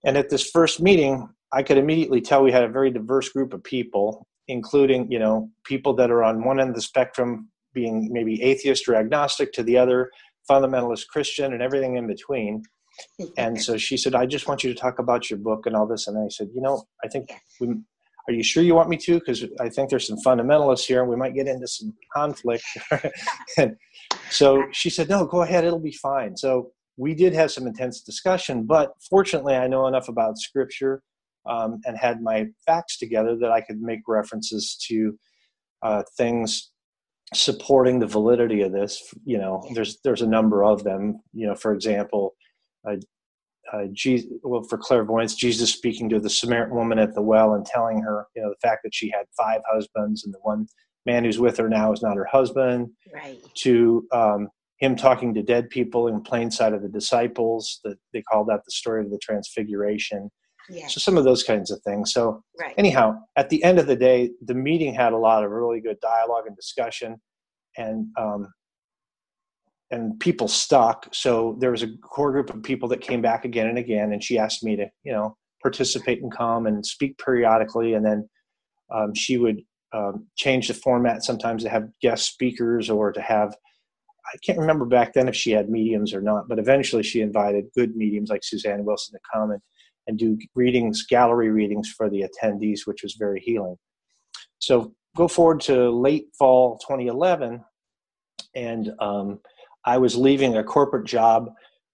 And at this first meeting, I could immediately tell we had a very diverse group of people, including, you know, people that are on one end of the spectrum, being maybe atheist or agnostic, to the other, fundamentalist Christian, and everything in between. And so she said, I just want you to talk about your book and all this. And I said, you know, I think, we, are you sure you want me to? Because I think there's some fundamentalists here and we might get into some conflict. and so she said, no, go ahead. It'll be fine. So we did have some intense discussion, but fortunately, I know enough about scripture um, and had my facts together that I could make references to uh, things supporting the validity of this. You know, there's there's a number of them. You know, for example, uh, uh, Jesus, well, for clairvoyance, Jesus speaking to the Samaritan woman at the well and telling her, you know, the fact that she had five husbands and the one man who's with her now is not her husband. Right. To um, him talking to dead people in plain sight of the disciples. That they called that the story of the Transfiguration. Yes. So some of those kinds of things. So Right. anyhow, at the end of the day, the meeting had a lot of really good dialogue and discussion, and um, and people stuck. So there was a core group of people that came back again and again, and she asked me to, you know, participate and come and speak periodically, and then um, she would um, change the format sometimes to have guest speakers or to have. I can't remember back then if she had mediums or not, but eventually she invited good mediums like Suzanne Wilson to come and, and do readings, gallery readings for the attendees, which was very healing. So go forward to late fall 2011, and um, I was leaving a corporate job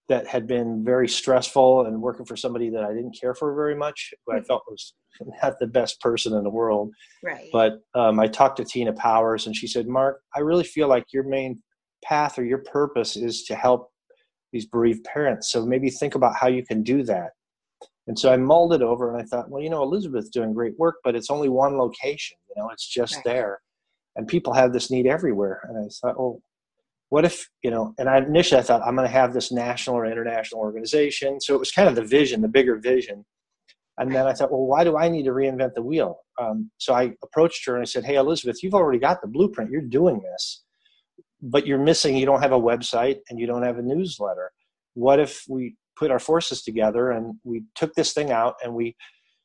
that had been very stressful and working for somebody that I didn't care for very much, who I felt was not the best person in the world. Right. But um, I talked to Tina Powers, and she said, Mark, I really feel like your main path or your purpose is to help these bereaved parents. So maybe think about how you can do that. And so I mulled it over and I thought, well, you know, Elizabeth's doing great work, but it's only one location. You know, it's just Right. there. And people have this need everywhere. And I thought, oh, what if, you know, and I initially I thought I'm going to have this national or international organization. So it was kind of the vision, the bigger vision. And then I thought, well, why do I need to reinvent the wheel? Um, so I approached her and I said, hey, Elizabeth, you've already got the blueprint. You're doing this, but you're missing, you don't have a website and you don't have a newsletter. What if we put our forces together and we took this thing out and we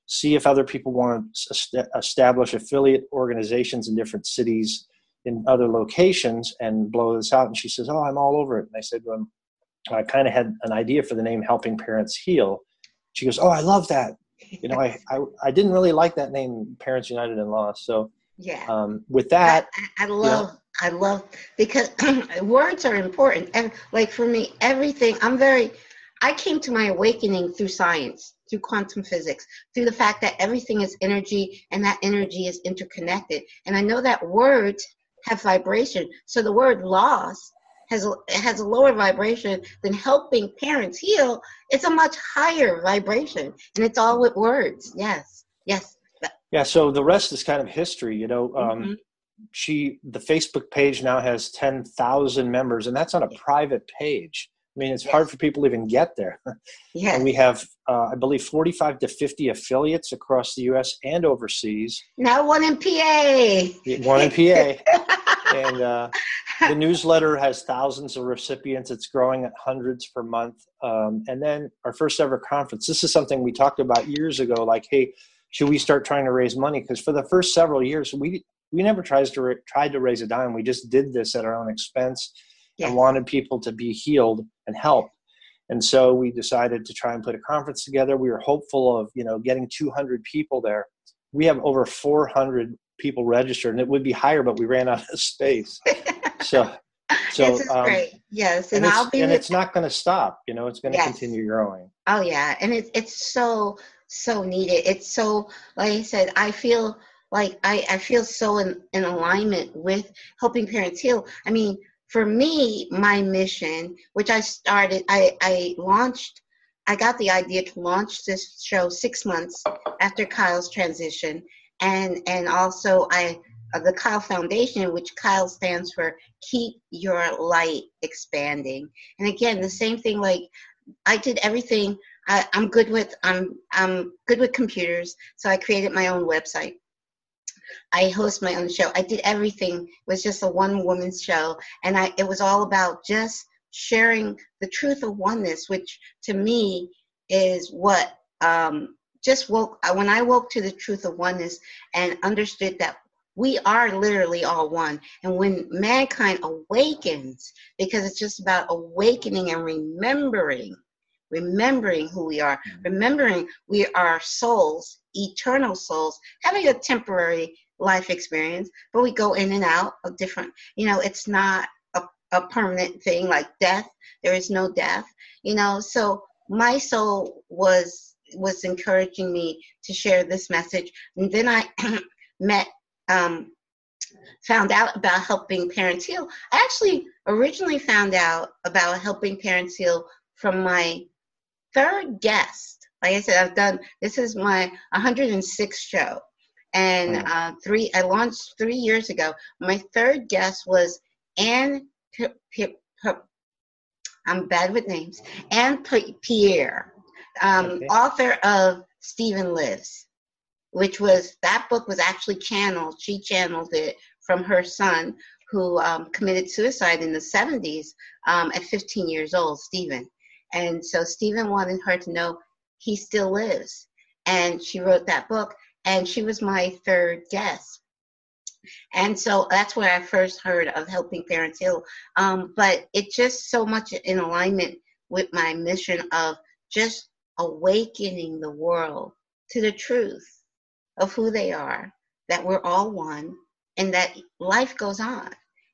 see if other people want to establish affiliate organizations in different cities in other locations and blow this out. And she says, Oh, I'm all over it. And I said, Well, I kind of had an idea for the name Helping Parents Heal. She goes, Oh, I love that. You know, I, I, I didn't really like that name, Parents United in Loss. So yeah. um, with that, I, I love, I love because words are important. And like for me, everything. I'm very. I came to my awakening through science, through quantum physics, through the fact that everything is energy and that energy is interconnected. And I know that words have vibration. So the word loss has a, has a lower vibration than helping parents heal. It's a much higher vibration, and it's all with words. Yes, yes. yeah, so the rest is kind of history. You know, um, Mhm. she, the Facebook page now has 10,000 members, and that's on a private page. I mean, it's hard for people to even get there. Yes. And we have, uh, I believe, 45 to 50 affiliates across the U.S. and overseas. now one in PA. One in PA, and uh, the newsletter has thousands of recipients. It's growing at hundreds per month. Um, and then our first ever conference. This is something we talked about years ago. Like, hey, should we start trying to raise money? Because for the first several years, we we never tries to ra- tried to raise a dime. We just did this at our own expense Yes. and wanted people to be healed and help. And so we decided to try and put a conference together. We were hopeful of, you know, getting 200 people there. We have over 400 people registered, and it would be higher, but we ran out of space. So, so this is um, great. Yes, and, and, I'll it's, be and with- it's not going to stop. You know, it's going to Yes. continue growing. Oh yeah, and it's it's so so needed. It's so like I said, I feel like I I feel so in in alignment with helping parents heal. I mean, for me, my mission, which I started, I, I launched, I got the idea to launch this show six months after Kyle's transition. And, and also I, uh, the Kyle Foundation, which Kyle stands for Keep Your Light Expanding. And again, the same thing, like I did everything. I, I'm good with, I'm, I'm good with computers. So I created my own website I host my own show. I did everything. It was just a one woman show. And I, it was all about just sharing the truth of oneness, which to me is what um, just woke, when I woke to the truth of oneness and understood that we are literally all one. And when mankind awakens, because it's just about awakening and remembering, remembering who we are, mm-hmm. remembering we are souls, eternal souls, having a temporary life experience, but we go in and out of different, you know, it's not a, a permanent thing like death. There is no death, you know. So my soul was was encouraging me to share this message. And then I met um, found out about helping parents heal. I actually originally found out about helping parents heal from my third guest. Like I said, I've done this is my 106th show and uh, three I launched three years ago. My third guest was Anne. P- P- P- I'm bad with names. Anne Puryear, um, okay. author of Stephen Lives, which was that book was actually channeled. She channeled it from her son, who um, committed suicide in the 70s um, at 15 years old, Stephen. And so Stephen wanted her to know he still lives. And she wrote that book and she was my third guest. And so that's where I first heard of Helping Parents Heal. Um, but it's just so much in alignment with my mission of just awakening the world to the truth of who they are, that we're all one, and that life goes on,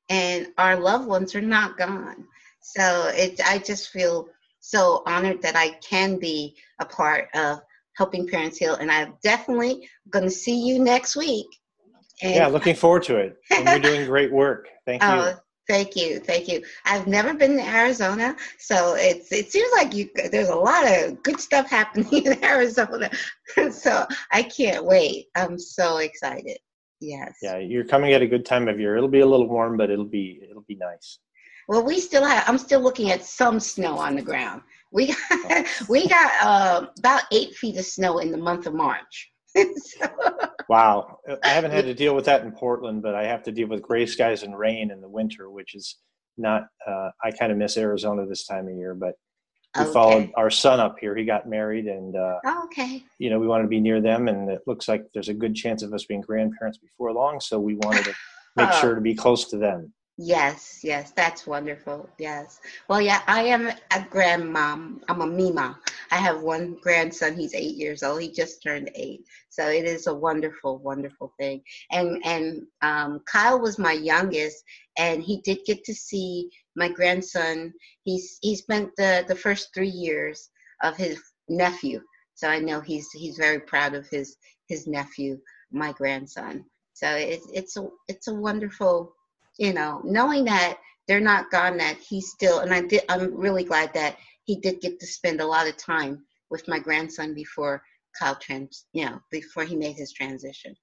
and our loved ones are not gone. So it, I just feel so honored that I can be a part of Helping Parents Heal. And I'm definitely going to see you next week. And yeah, looking forward to it. And you're doing great work. Thank you. Oh, thank you, thank you. I've never been to Arizona, so it's it seems like you there's a lot of good stuff happening in Arizona. so I can't wait. I'm so excited. Yes. Yeah, you're coming at a good time of year. It'll be a little warm, but it'll be it'll be nice. Well, we still have. I'm still looking at some snow on the ground. We got we got uh, about eight feet of snow in the month of March. so. Wow, I haven't had to deal with that in Portland, but I have to deal with gray skies and rain in the winter, which is not. Uh, I kind of miss Arizona this time of year, but we okay. followed our son up here. He got married, and uh, oh, okay, you know, we wanted to be near them, and it looks like there's a good chance of us being grandparents before long. So we wanted to make oh. sure to be close to them. Yes, yes, that's wonderful. Yes. Well, yeah, I am a grandmom. I'm a Mima. I have one grandson. He's eight years old. He just turned eight. So it is a wonderful, wonderful thing. And and um, Kyle was my youngest, and he did get to see my grandson. He's he spent the the first three years of his nephew. So I know he's he's very proud of his his nephew, my grandson. So it's it's a it's a wonderful you know, knowing that they're not gone, that he's still, and I did, I'm really glad that he did get to spend a lot of time with my grandson before Kyle trans, you know, before he made his transition.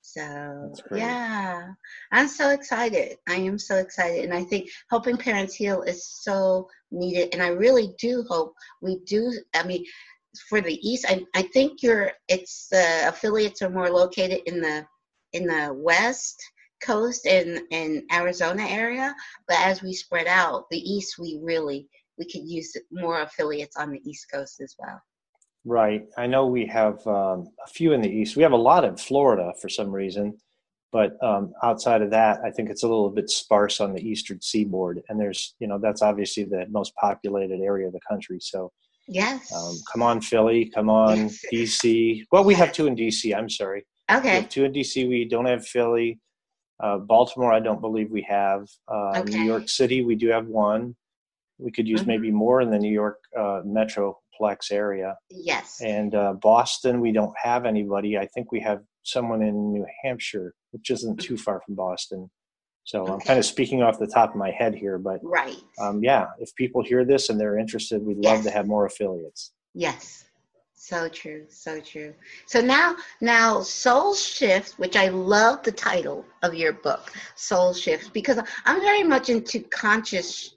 So yeah, I'm so excited. I am so excited, and I think helping parents heal is so needed. And I really do hope we do. I mean, for the East, I I think your its uh, affiliates are more located in the in the West coast and, and Arizona area, but as we spread out, the east we really we could use more affiliates on the east coast as well. Right. I know we have um, a few in the east. We have a lot in Florida for some reason, but um, outside of that, I think it's a little bit sparse on the eastern seaboard. And there's, you know, that's obviously the most populated area of the country. So, yes. Um, come on, Philly. Come on, yes. DC. Well, we have two in DC. I'm sorry. Okay. two in DC. We don't have Philly. Uh, Baltimore, I don't believe we have. Uh, okay. New York City, we do have one. We could use mm-hmm. maybe more in the New York uh, metroplex area. Yes. And uh, Boston, we don't have anybody. I think we have someone in New Hampshire, which isn't too far from Boston. So okay. I'm kind of speaking off the top of my head here, but right. Um, yeah, if people hear this and they're interested, we'd love yes. to have more affiliates. Yes. So true, so true. So now, now Soul Shift, which I love the title of your book, Soul Shift, because I'm very much into conscious,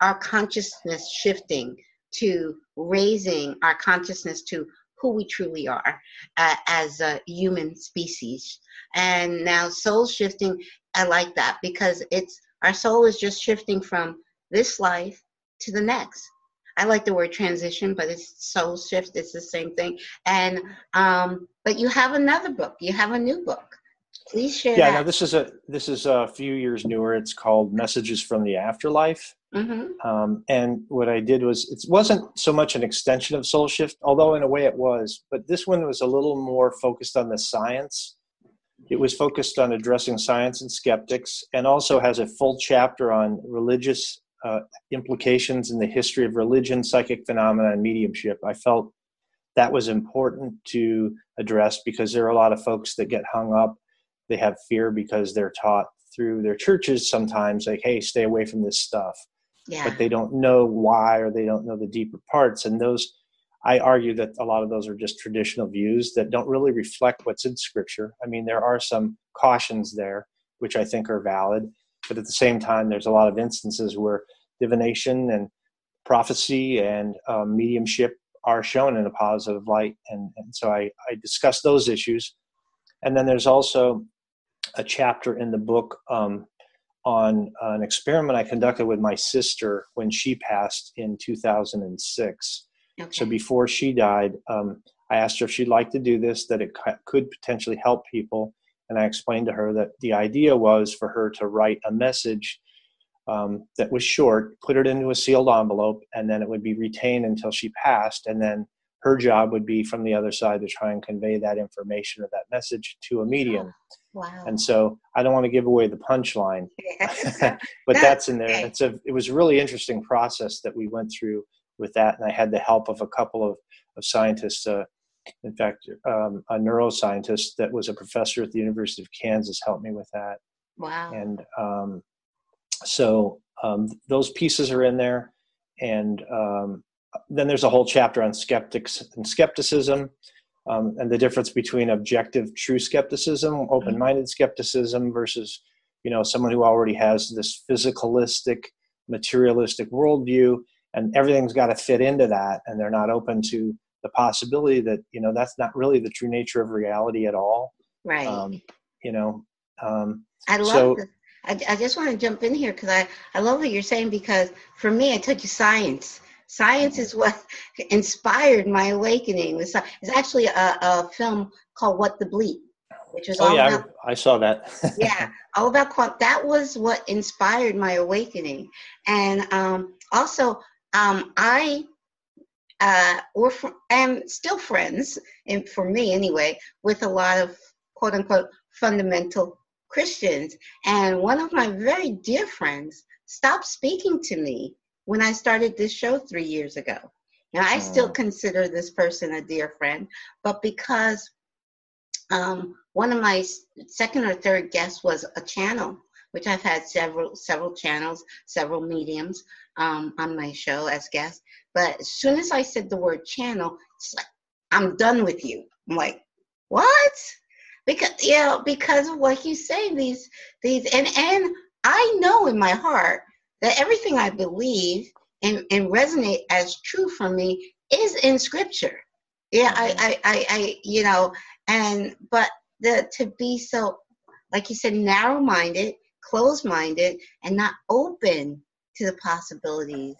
our consciousness shifting to raising our consciousness to who we truly are uh, as a human species. And now soul shifting, I like that because it's our soul is just shifting from this life to the next. I like the word transition, but it's soul shift. It's the same thing. And um, but you have another book. You have a new book. Please share. Yeah, that. no, this is a this is a few years newer. It's called Messages from the Afterlife. Mm-hmm. Um, and what I did was it wasn't so much an extension of Soul Shift, although in a way it was. But this one was a little more focused on the science. It was focused on addressing science and skeptics, and also has a full chapter on religious uh, implications in the history of religion, psychic phenomena, and mediumship. I felt that was important to address because there are a lot of folks that get hung up. They have fear because they're taught through their churches sometimes, like, hey, stay away from this stuff. Yeah. But they don't know why or they don't know the deeper parts. And those, I argue that a lot of those are just traditional views that don't really reflect what's in scripture. I mean, there are some cautions there, which I think are valid but at the same time, there's a lot of instances where divination and prophecy and um, mediumship are shown in a positive light. And, and so I, I discuss those issues. And then there's also a chapter in the book um, on an experiment I conducted with my sister when she passed in 2006. Okay. So before she died, um, I asked her if she'd like to do this, that it could potentially help people. And I explained to her that the idea was for her to write a message um, that was short, put it into a sealed envelope, and then it would be retained until she passed. And then her job would be from the other side to try and convey that information or that message to a medium. Wow. And so I don't want to give away the punchline, but that's in there. It's a, it was a really interesting process that we went through with that. And I had the help of a couple of, of scientists, uh, in fact, um, a neuroscientist that was a professor at the University of Kansas helped me with that. Wow. And um, so um, those pieces are in there. And um, then there's a whole chapter on skeptics and skepticism um, and the difference between objective, true skepticism, mm-hmm. open minded skepticism versus you know someone who already has this physicalistic materialistic worldview and everything's got to fit into that and they're not open to the possibility that you know that's not really the true nature of reality at all right um, you know um, i love so, this. I, I just want to jump in here because I, I love what you're saying because for me i took you science science is what inspired my awakening it's actually a, a film called what the bleep which was oh, all yeah, about, I, I saw that. yeah, all about quant. That was what inspired my awakening, and um, also um, I uh, we're fr- am still friends, and for me anyway, with a lot of quote unquote fundamental Christians. And one of my very dear friends stopped speaking to me when I started this show three years ago. Now, I still consider this person a dear friend, but because um, one of my second or third guests was a channel, which I've had several several channels, several mediums um, on my show as guests. But as soon as I said the word channel, it's like, I'm done with you. I'm like, what? Because you know, because of what you say, these these and and I know in my heart that everything I believe and, and resonate as true for me is in scripture. Yeah, I, mm-hmm. I, I, I you know, and but the to be so like you said, narrow minded, closed minded, and not open to the possibilities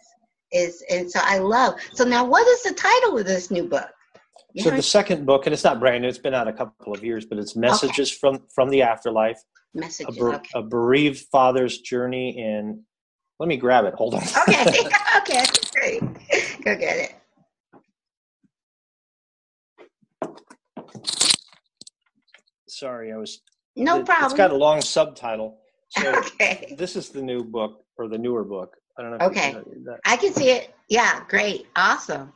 is and so I love. So now, what is the title of this new book? So the second book, and it's not brand new; it's been out a couple of years, but it's messages okay. from from the afterlife. Messages. A, ber- okay. a bereaved father's journey in. Let me grab it. Hold on. Okay. okay. Great. Go get it. Sorry, I was. No it, problem. It's got a long subtitle. So okay. This is the new book or the newer book. I don't know. okay. Uh, I can see it. Yeah. Great. Awesome.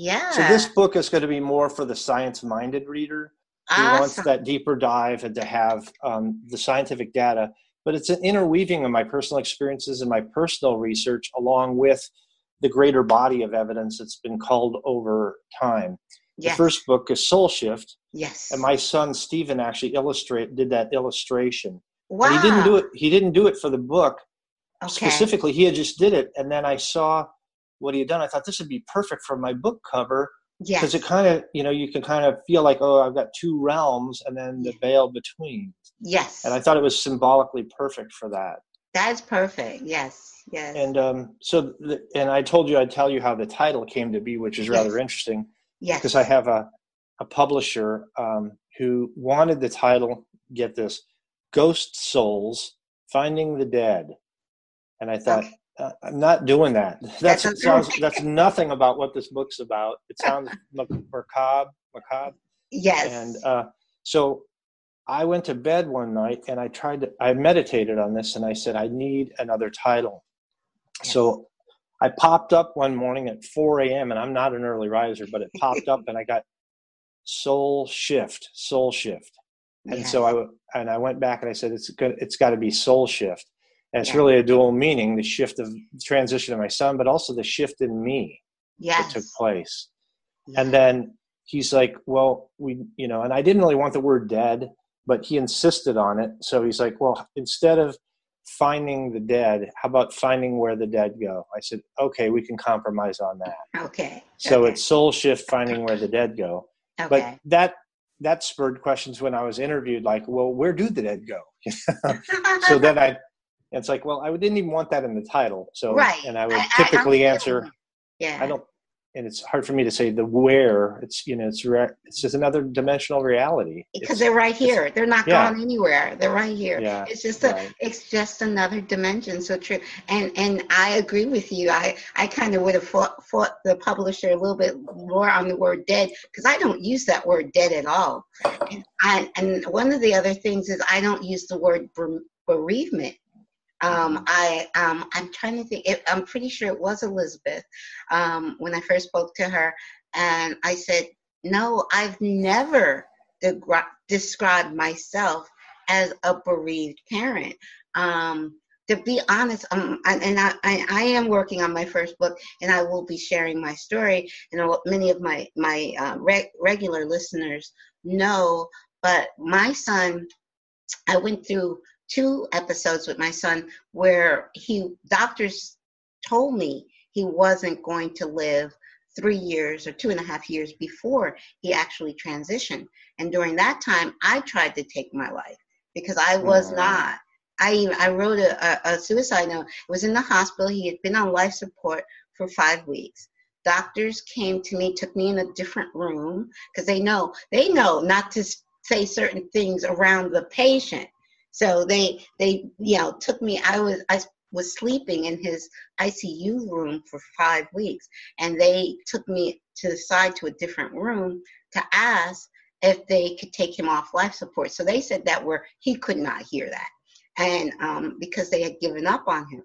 Yeah. So this book is going to be more for the science-minded reader who awesome. wants that deeper dive and to have um, the scientific data. but it's an interweaving of my personal experiences and my personal research along with the greater body of evidence that's been culled over time. Yes. The first book is Soul Shift. Yes. And my son Stephen actually illustrate did that illustration. Wow. But he didn't do it. He didn't do it for the book okay. specifically. He had just did it, and then I saw what he had done. I thought this would be perfect for my book cover because it kind of you know you can kind of feel like oh I've got two realms and then the veil between. Yes. And I thought it was symbolically perfect for that. That's perfect. Yes. Yes. And um, so, the, and I told you I'd tell you how the title came to be, which is rather yes. interesting. Yes. Because I have a a publisher um, who wanted the title. Get this, Ghost Souls Finding the Dead, and I thought. Okay. Uh, I'm not doing that. That's that sounds. That's nothing about what this book's about. It sounds macabre, macabre. Yes. And uh, so I went to bed one night and I tried to, I meditated on this and I said, I need another title. Yes. So I popped up one morning at 4 a.m. and I'm not an early riser, but it popped up and I got soul shift, soul shift. And yes. so I, and I went back and I said, it's good. It's got to be soul shift. And it's really a dual meaning, the shift of transition of my son, but also the shift in me yes. that took place. And then he's like, well, we, you know, and I didn't really want the word dead but he insisted on it. So he's like, well, instead of finding the dead, how about finding where the dead go? I said, okay, we can compromise on that. Okay. So okay. it's soul shift, finding where the dead go. Okay. But that that spurred questions when I was interviewed, like, well, where do the dead go? so then I, it's like, well, I didn't even want that in the title. So, right. and I would typically I, answer, yeah. I don't and it's hard for me to say the where. It's you know it's re- it's just another dimensional reality. Because it's, they're right here. They're not yeah. gone anywhere. They're right here. Yeah, it's just a right. it's just another dimension. So true. And and i agree with you. I i kind of would have fought, fought the publisher a little bit more on the word dead because i don't use that word dead at all. And i and one of the other things is i don't use the word bereavement um, I um, I'm trying to think. It, I'm pretty sure it was Elizabeth um, when I first spoke to her, and I said, "No, I've never de- described myself as a bereaved parent." Um, to be honest, um, and I, I, I, am working on my first book, and I will be sharing my story. And many of my my uh, re- regular listeners know, but my son, I went through two episodes with my son where he doctors told me he wasn't going to live three years or two and a half years before he actually transitioned. And during that time, I tried to take my life because I was mm. not. I I wrote a, a, a suicide note. It was in the hospital. He had been on life support for five weeks. Doctors came to me, took me in a different room because they know they know not to say certain things around the patient so they they you know took me. I was I was sleeping in his ICU room for five weeks, and they took me to the side to a different room to ask if they could take him off life support. So they said that where he could not hear that, and um, because they had given up on him,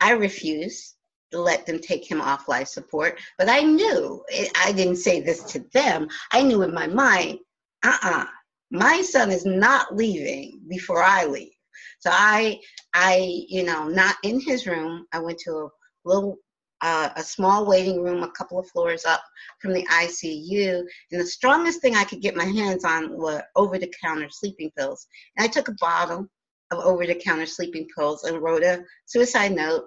I refused to let them take him off life support. But I knew I didn't say this to them. I knew in my mind, uh uh my son is not leaving before I leave. So I, I, you know, not in his room. I went to a little, uh, a small waiting room, a couple of floors up from the ICU, and the strongest thing I could get my hands on were over-the-counter sleeping pills. And I took a bottle of over-the-counter sleeping pills and wrote a suicide note.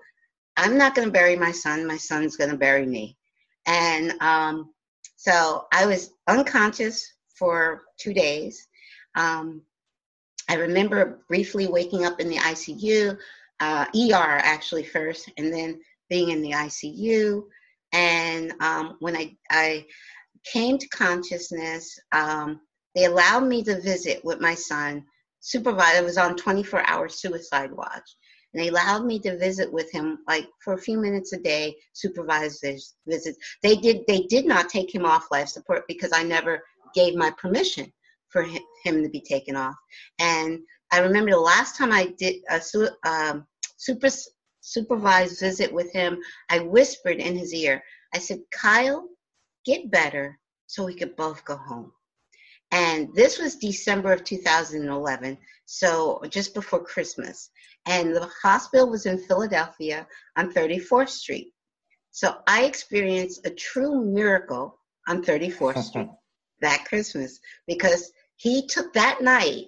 I'm not going to bury my son. My son's going to bury me. And um, so I was unconscious for two days. Um, I remember briefly waking up in the ICU, uh, ER actually first, and then being in the ICU. And um, when I, I came to consciousness, um, they allowed me to visit with my son. supervised, Supervisor was on 24 hour suicide watch. And they allowed me to visit with him like for a few minutes a day, supervised visits. They did they did not take him off life support because I never gave my permission for him to be taken off. And I remember the last time I did a um, super supervised visit with him, I whispered in his ear, I said, Kyle, get better so we could both go home. And this was December of 2011, so just before Christmas. And the hospital was in Philadelphia on 34th Street. So I experienced a true miracle on 34th Street that Christmas because he took that night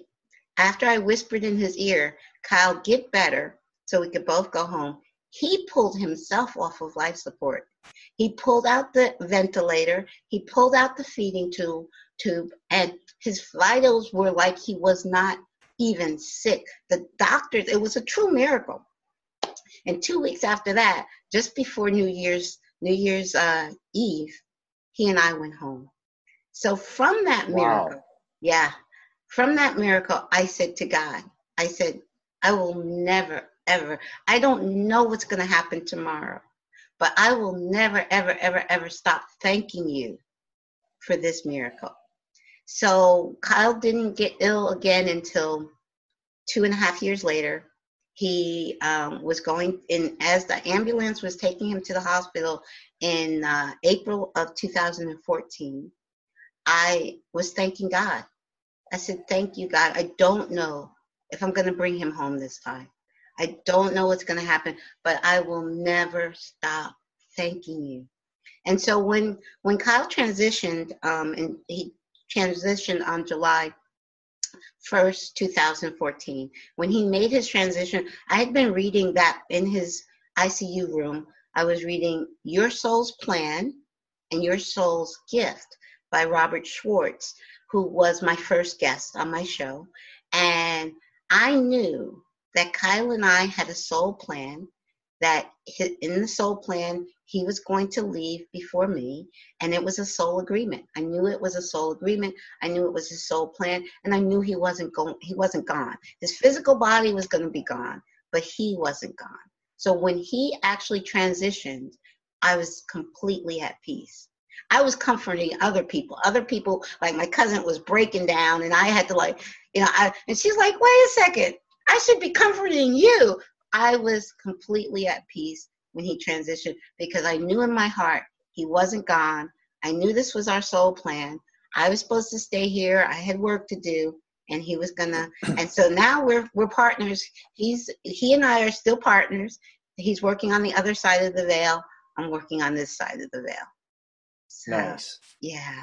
after I whispered in his ear, Kyle, get better so we could both go home. He pulled himself off of life support. He pulled out the ventilator, he pulled out the feeding tube, tube, and his vitals were like he was not even sick. The doctors, it was a true miracle. And two weeks after that, just before New Year's New Year's uh, Eve, he and I went home. So from that miracle, wow. Yeah, from that miracle, I said to God, I said, I will never, ever, I don't know what's going to happen tomorrow, but I will never, ever, ever, ever stop thanking you for this miracle. So Kyle didn't get ill again until two and a half years later. He um, was going in as the ambulance was taking him to the hospital in uh, April of 2014. I was thanking God. I said, Thank you, God. I don't know if I'm going to bring him home this time. I don't know what's going to happen, but I will never stop thanking you. And so when when Kyle transitioned, um, and he transitioned on July 1st, 2014, when he made his transition, I had been reading that in his ICU room. I was reading Your Soul's Plan and Your Soul's Gift by Robert Schwartz, who was my first guest on my show. And I knew that Kyle and I had a soul plan, that in the soul plan, he was going to leave before me, and it was a soul agreement. I knew it was a soul agreement. I knew it was a soul plan, and I knew he wasn't going. He wasn't gone. His physical body was going to be gone, but he wasn't gone. So when he actually transitioned, I was completely at peace. I was comforting other people. Other people, like my cousin, was breaking down, and I had to like, you know, I, and she's like, "Wait a second, I should be comforting you." I was completely at peace when he transitioned because I knew in my heart he wasn't gone. I knew this was our soul plan. I was supposed to stay here. I had work to do, and he was gonna. And so now we're we're partners. He's he and I are still partners. He's working on the other side of the veil. I'm working on this side of the veil. Nice. Yeah.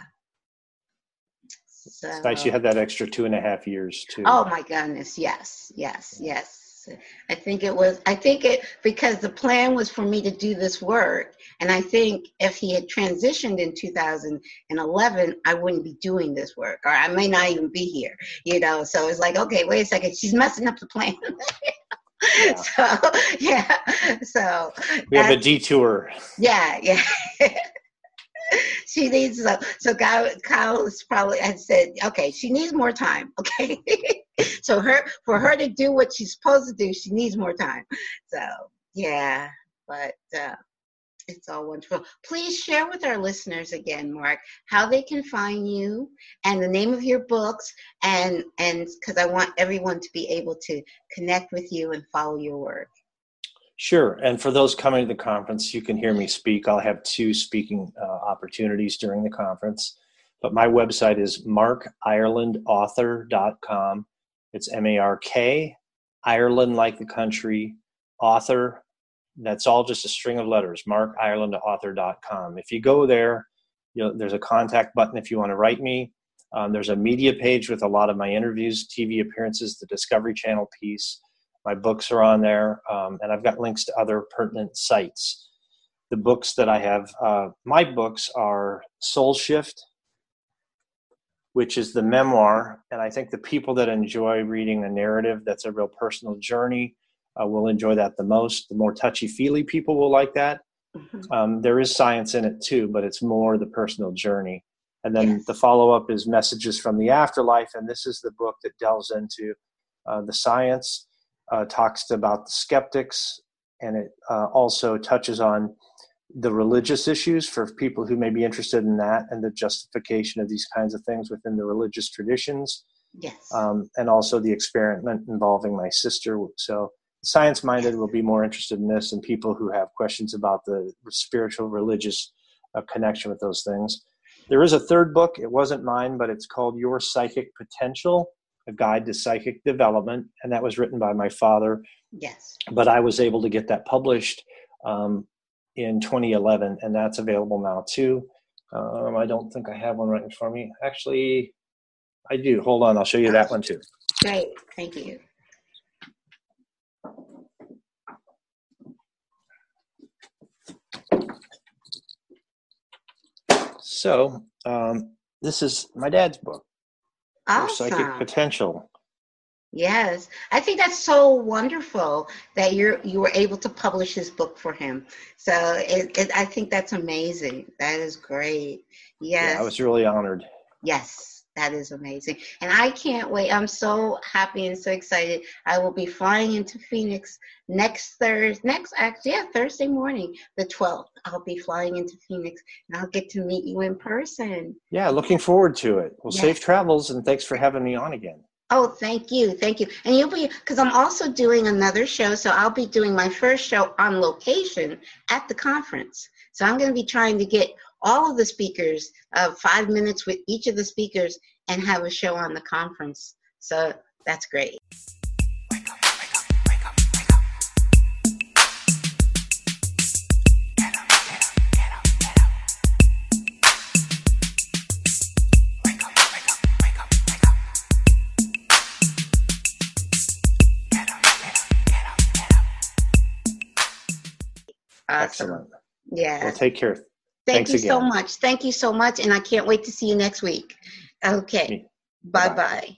So, it's nice you had that extra two and a half years too. Oh my goodness, yes, yes, yes. I think it was I think it because the plan was for me to do this work and I think if he had transitioned in 2011 I wouldn't be doing this work or I may not even be here you know so it's like okay wait a second she's messing up the plan yeah. so yeah so we have a detour yeah yeah she needs so so Kyle, Kyle probably had said, okay, she needs more time. Okay, so her for her to do what she's supposed to do, she needs more time. So yeah, but uh, it's all wonderful. Please share with our listeners again, Mark, how they can find you and the name of your books, and and because I want everyone to be able to connect with you and follow your work. Sure. And for those coming to the conference, you can hear me speak. I'll have two speaking uh, opportunities during the conference. But my website is markirelandauthor.com. It's M A R K, Ireland like the country, author. That's all just a string of letters, markirelandauthor.com. If you go there, you know, there's a contact button if you want to write me. Um, there's a media page with a lot of my interviews, TV appearances, the Discovery Channel piece my books are on there, um, and I've got links to other pertinent sites. The books that I have, uh, my books are Soul Shift, which is the memoir, and I think the people that enjoy reading a narrative that's a real personal journey uh, will enjoy that the most. The more touchy feely people will like that. Mm-hmm. Um, there is science in it too, but it's more the personal journey. And then the follow up is Messages from the Afterlife, and this is the book that delves into uh, the science uh, talks about the skeptics, and it uh, also touches on the religious issues for people who may be interested in that and the justification of these kinds of things within the religious traditions. Yes. Um, and also the experiment involving my sister. So, science minded will be more interested in this, and people who have questions about the spiritual religious uh, connection with those things. There is a third book. It wasn't mine, but it's called Your Psychic Potential A Guide to Psychic Development. And that was written by my father. Yes. But I was able to get that published um, in 2011, and that's available now too. Um, I don't think I have one right in front of me. Actually, I do. Hold on, I'll show you that one too. Great. Thank you. So, um, this is my dad's book, Awesome. Psychic Potential. Yes, I think that's so wonderful that you're you were able to publish his book for him. So it, it, I think that's amazing. That is great. Yes. Yeah, I was really honored. Yes, that is amazing. And I can't wait. I'm so happy and so excited. I will be flying into Phoenix next Thursday, next actually, yeah, Thursday morning, the 12th. I'll be flying into Phoenix and I'll get to meet you in person. Yeah, looking forward to it. Well, Yes. safe travels, and thanks for having me on again. Oh, thank you. Thank you. And you'll be, because I'm also doing another show. So I'll be doing my first show on location at the conference. So I'm going to be trying to get all of the speakers, uh, five minutes with each of the speakers, and have a show on the conference. So that's great. Excellent. Yeah. Well, take care. Thank thanks you so much. Thank you so much. And I can't wait to see you next week. Okay. Bye Bye-bye. bye.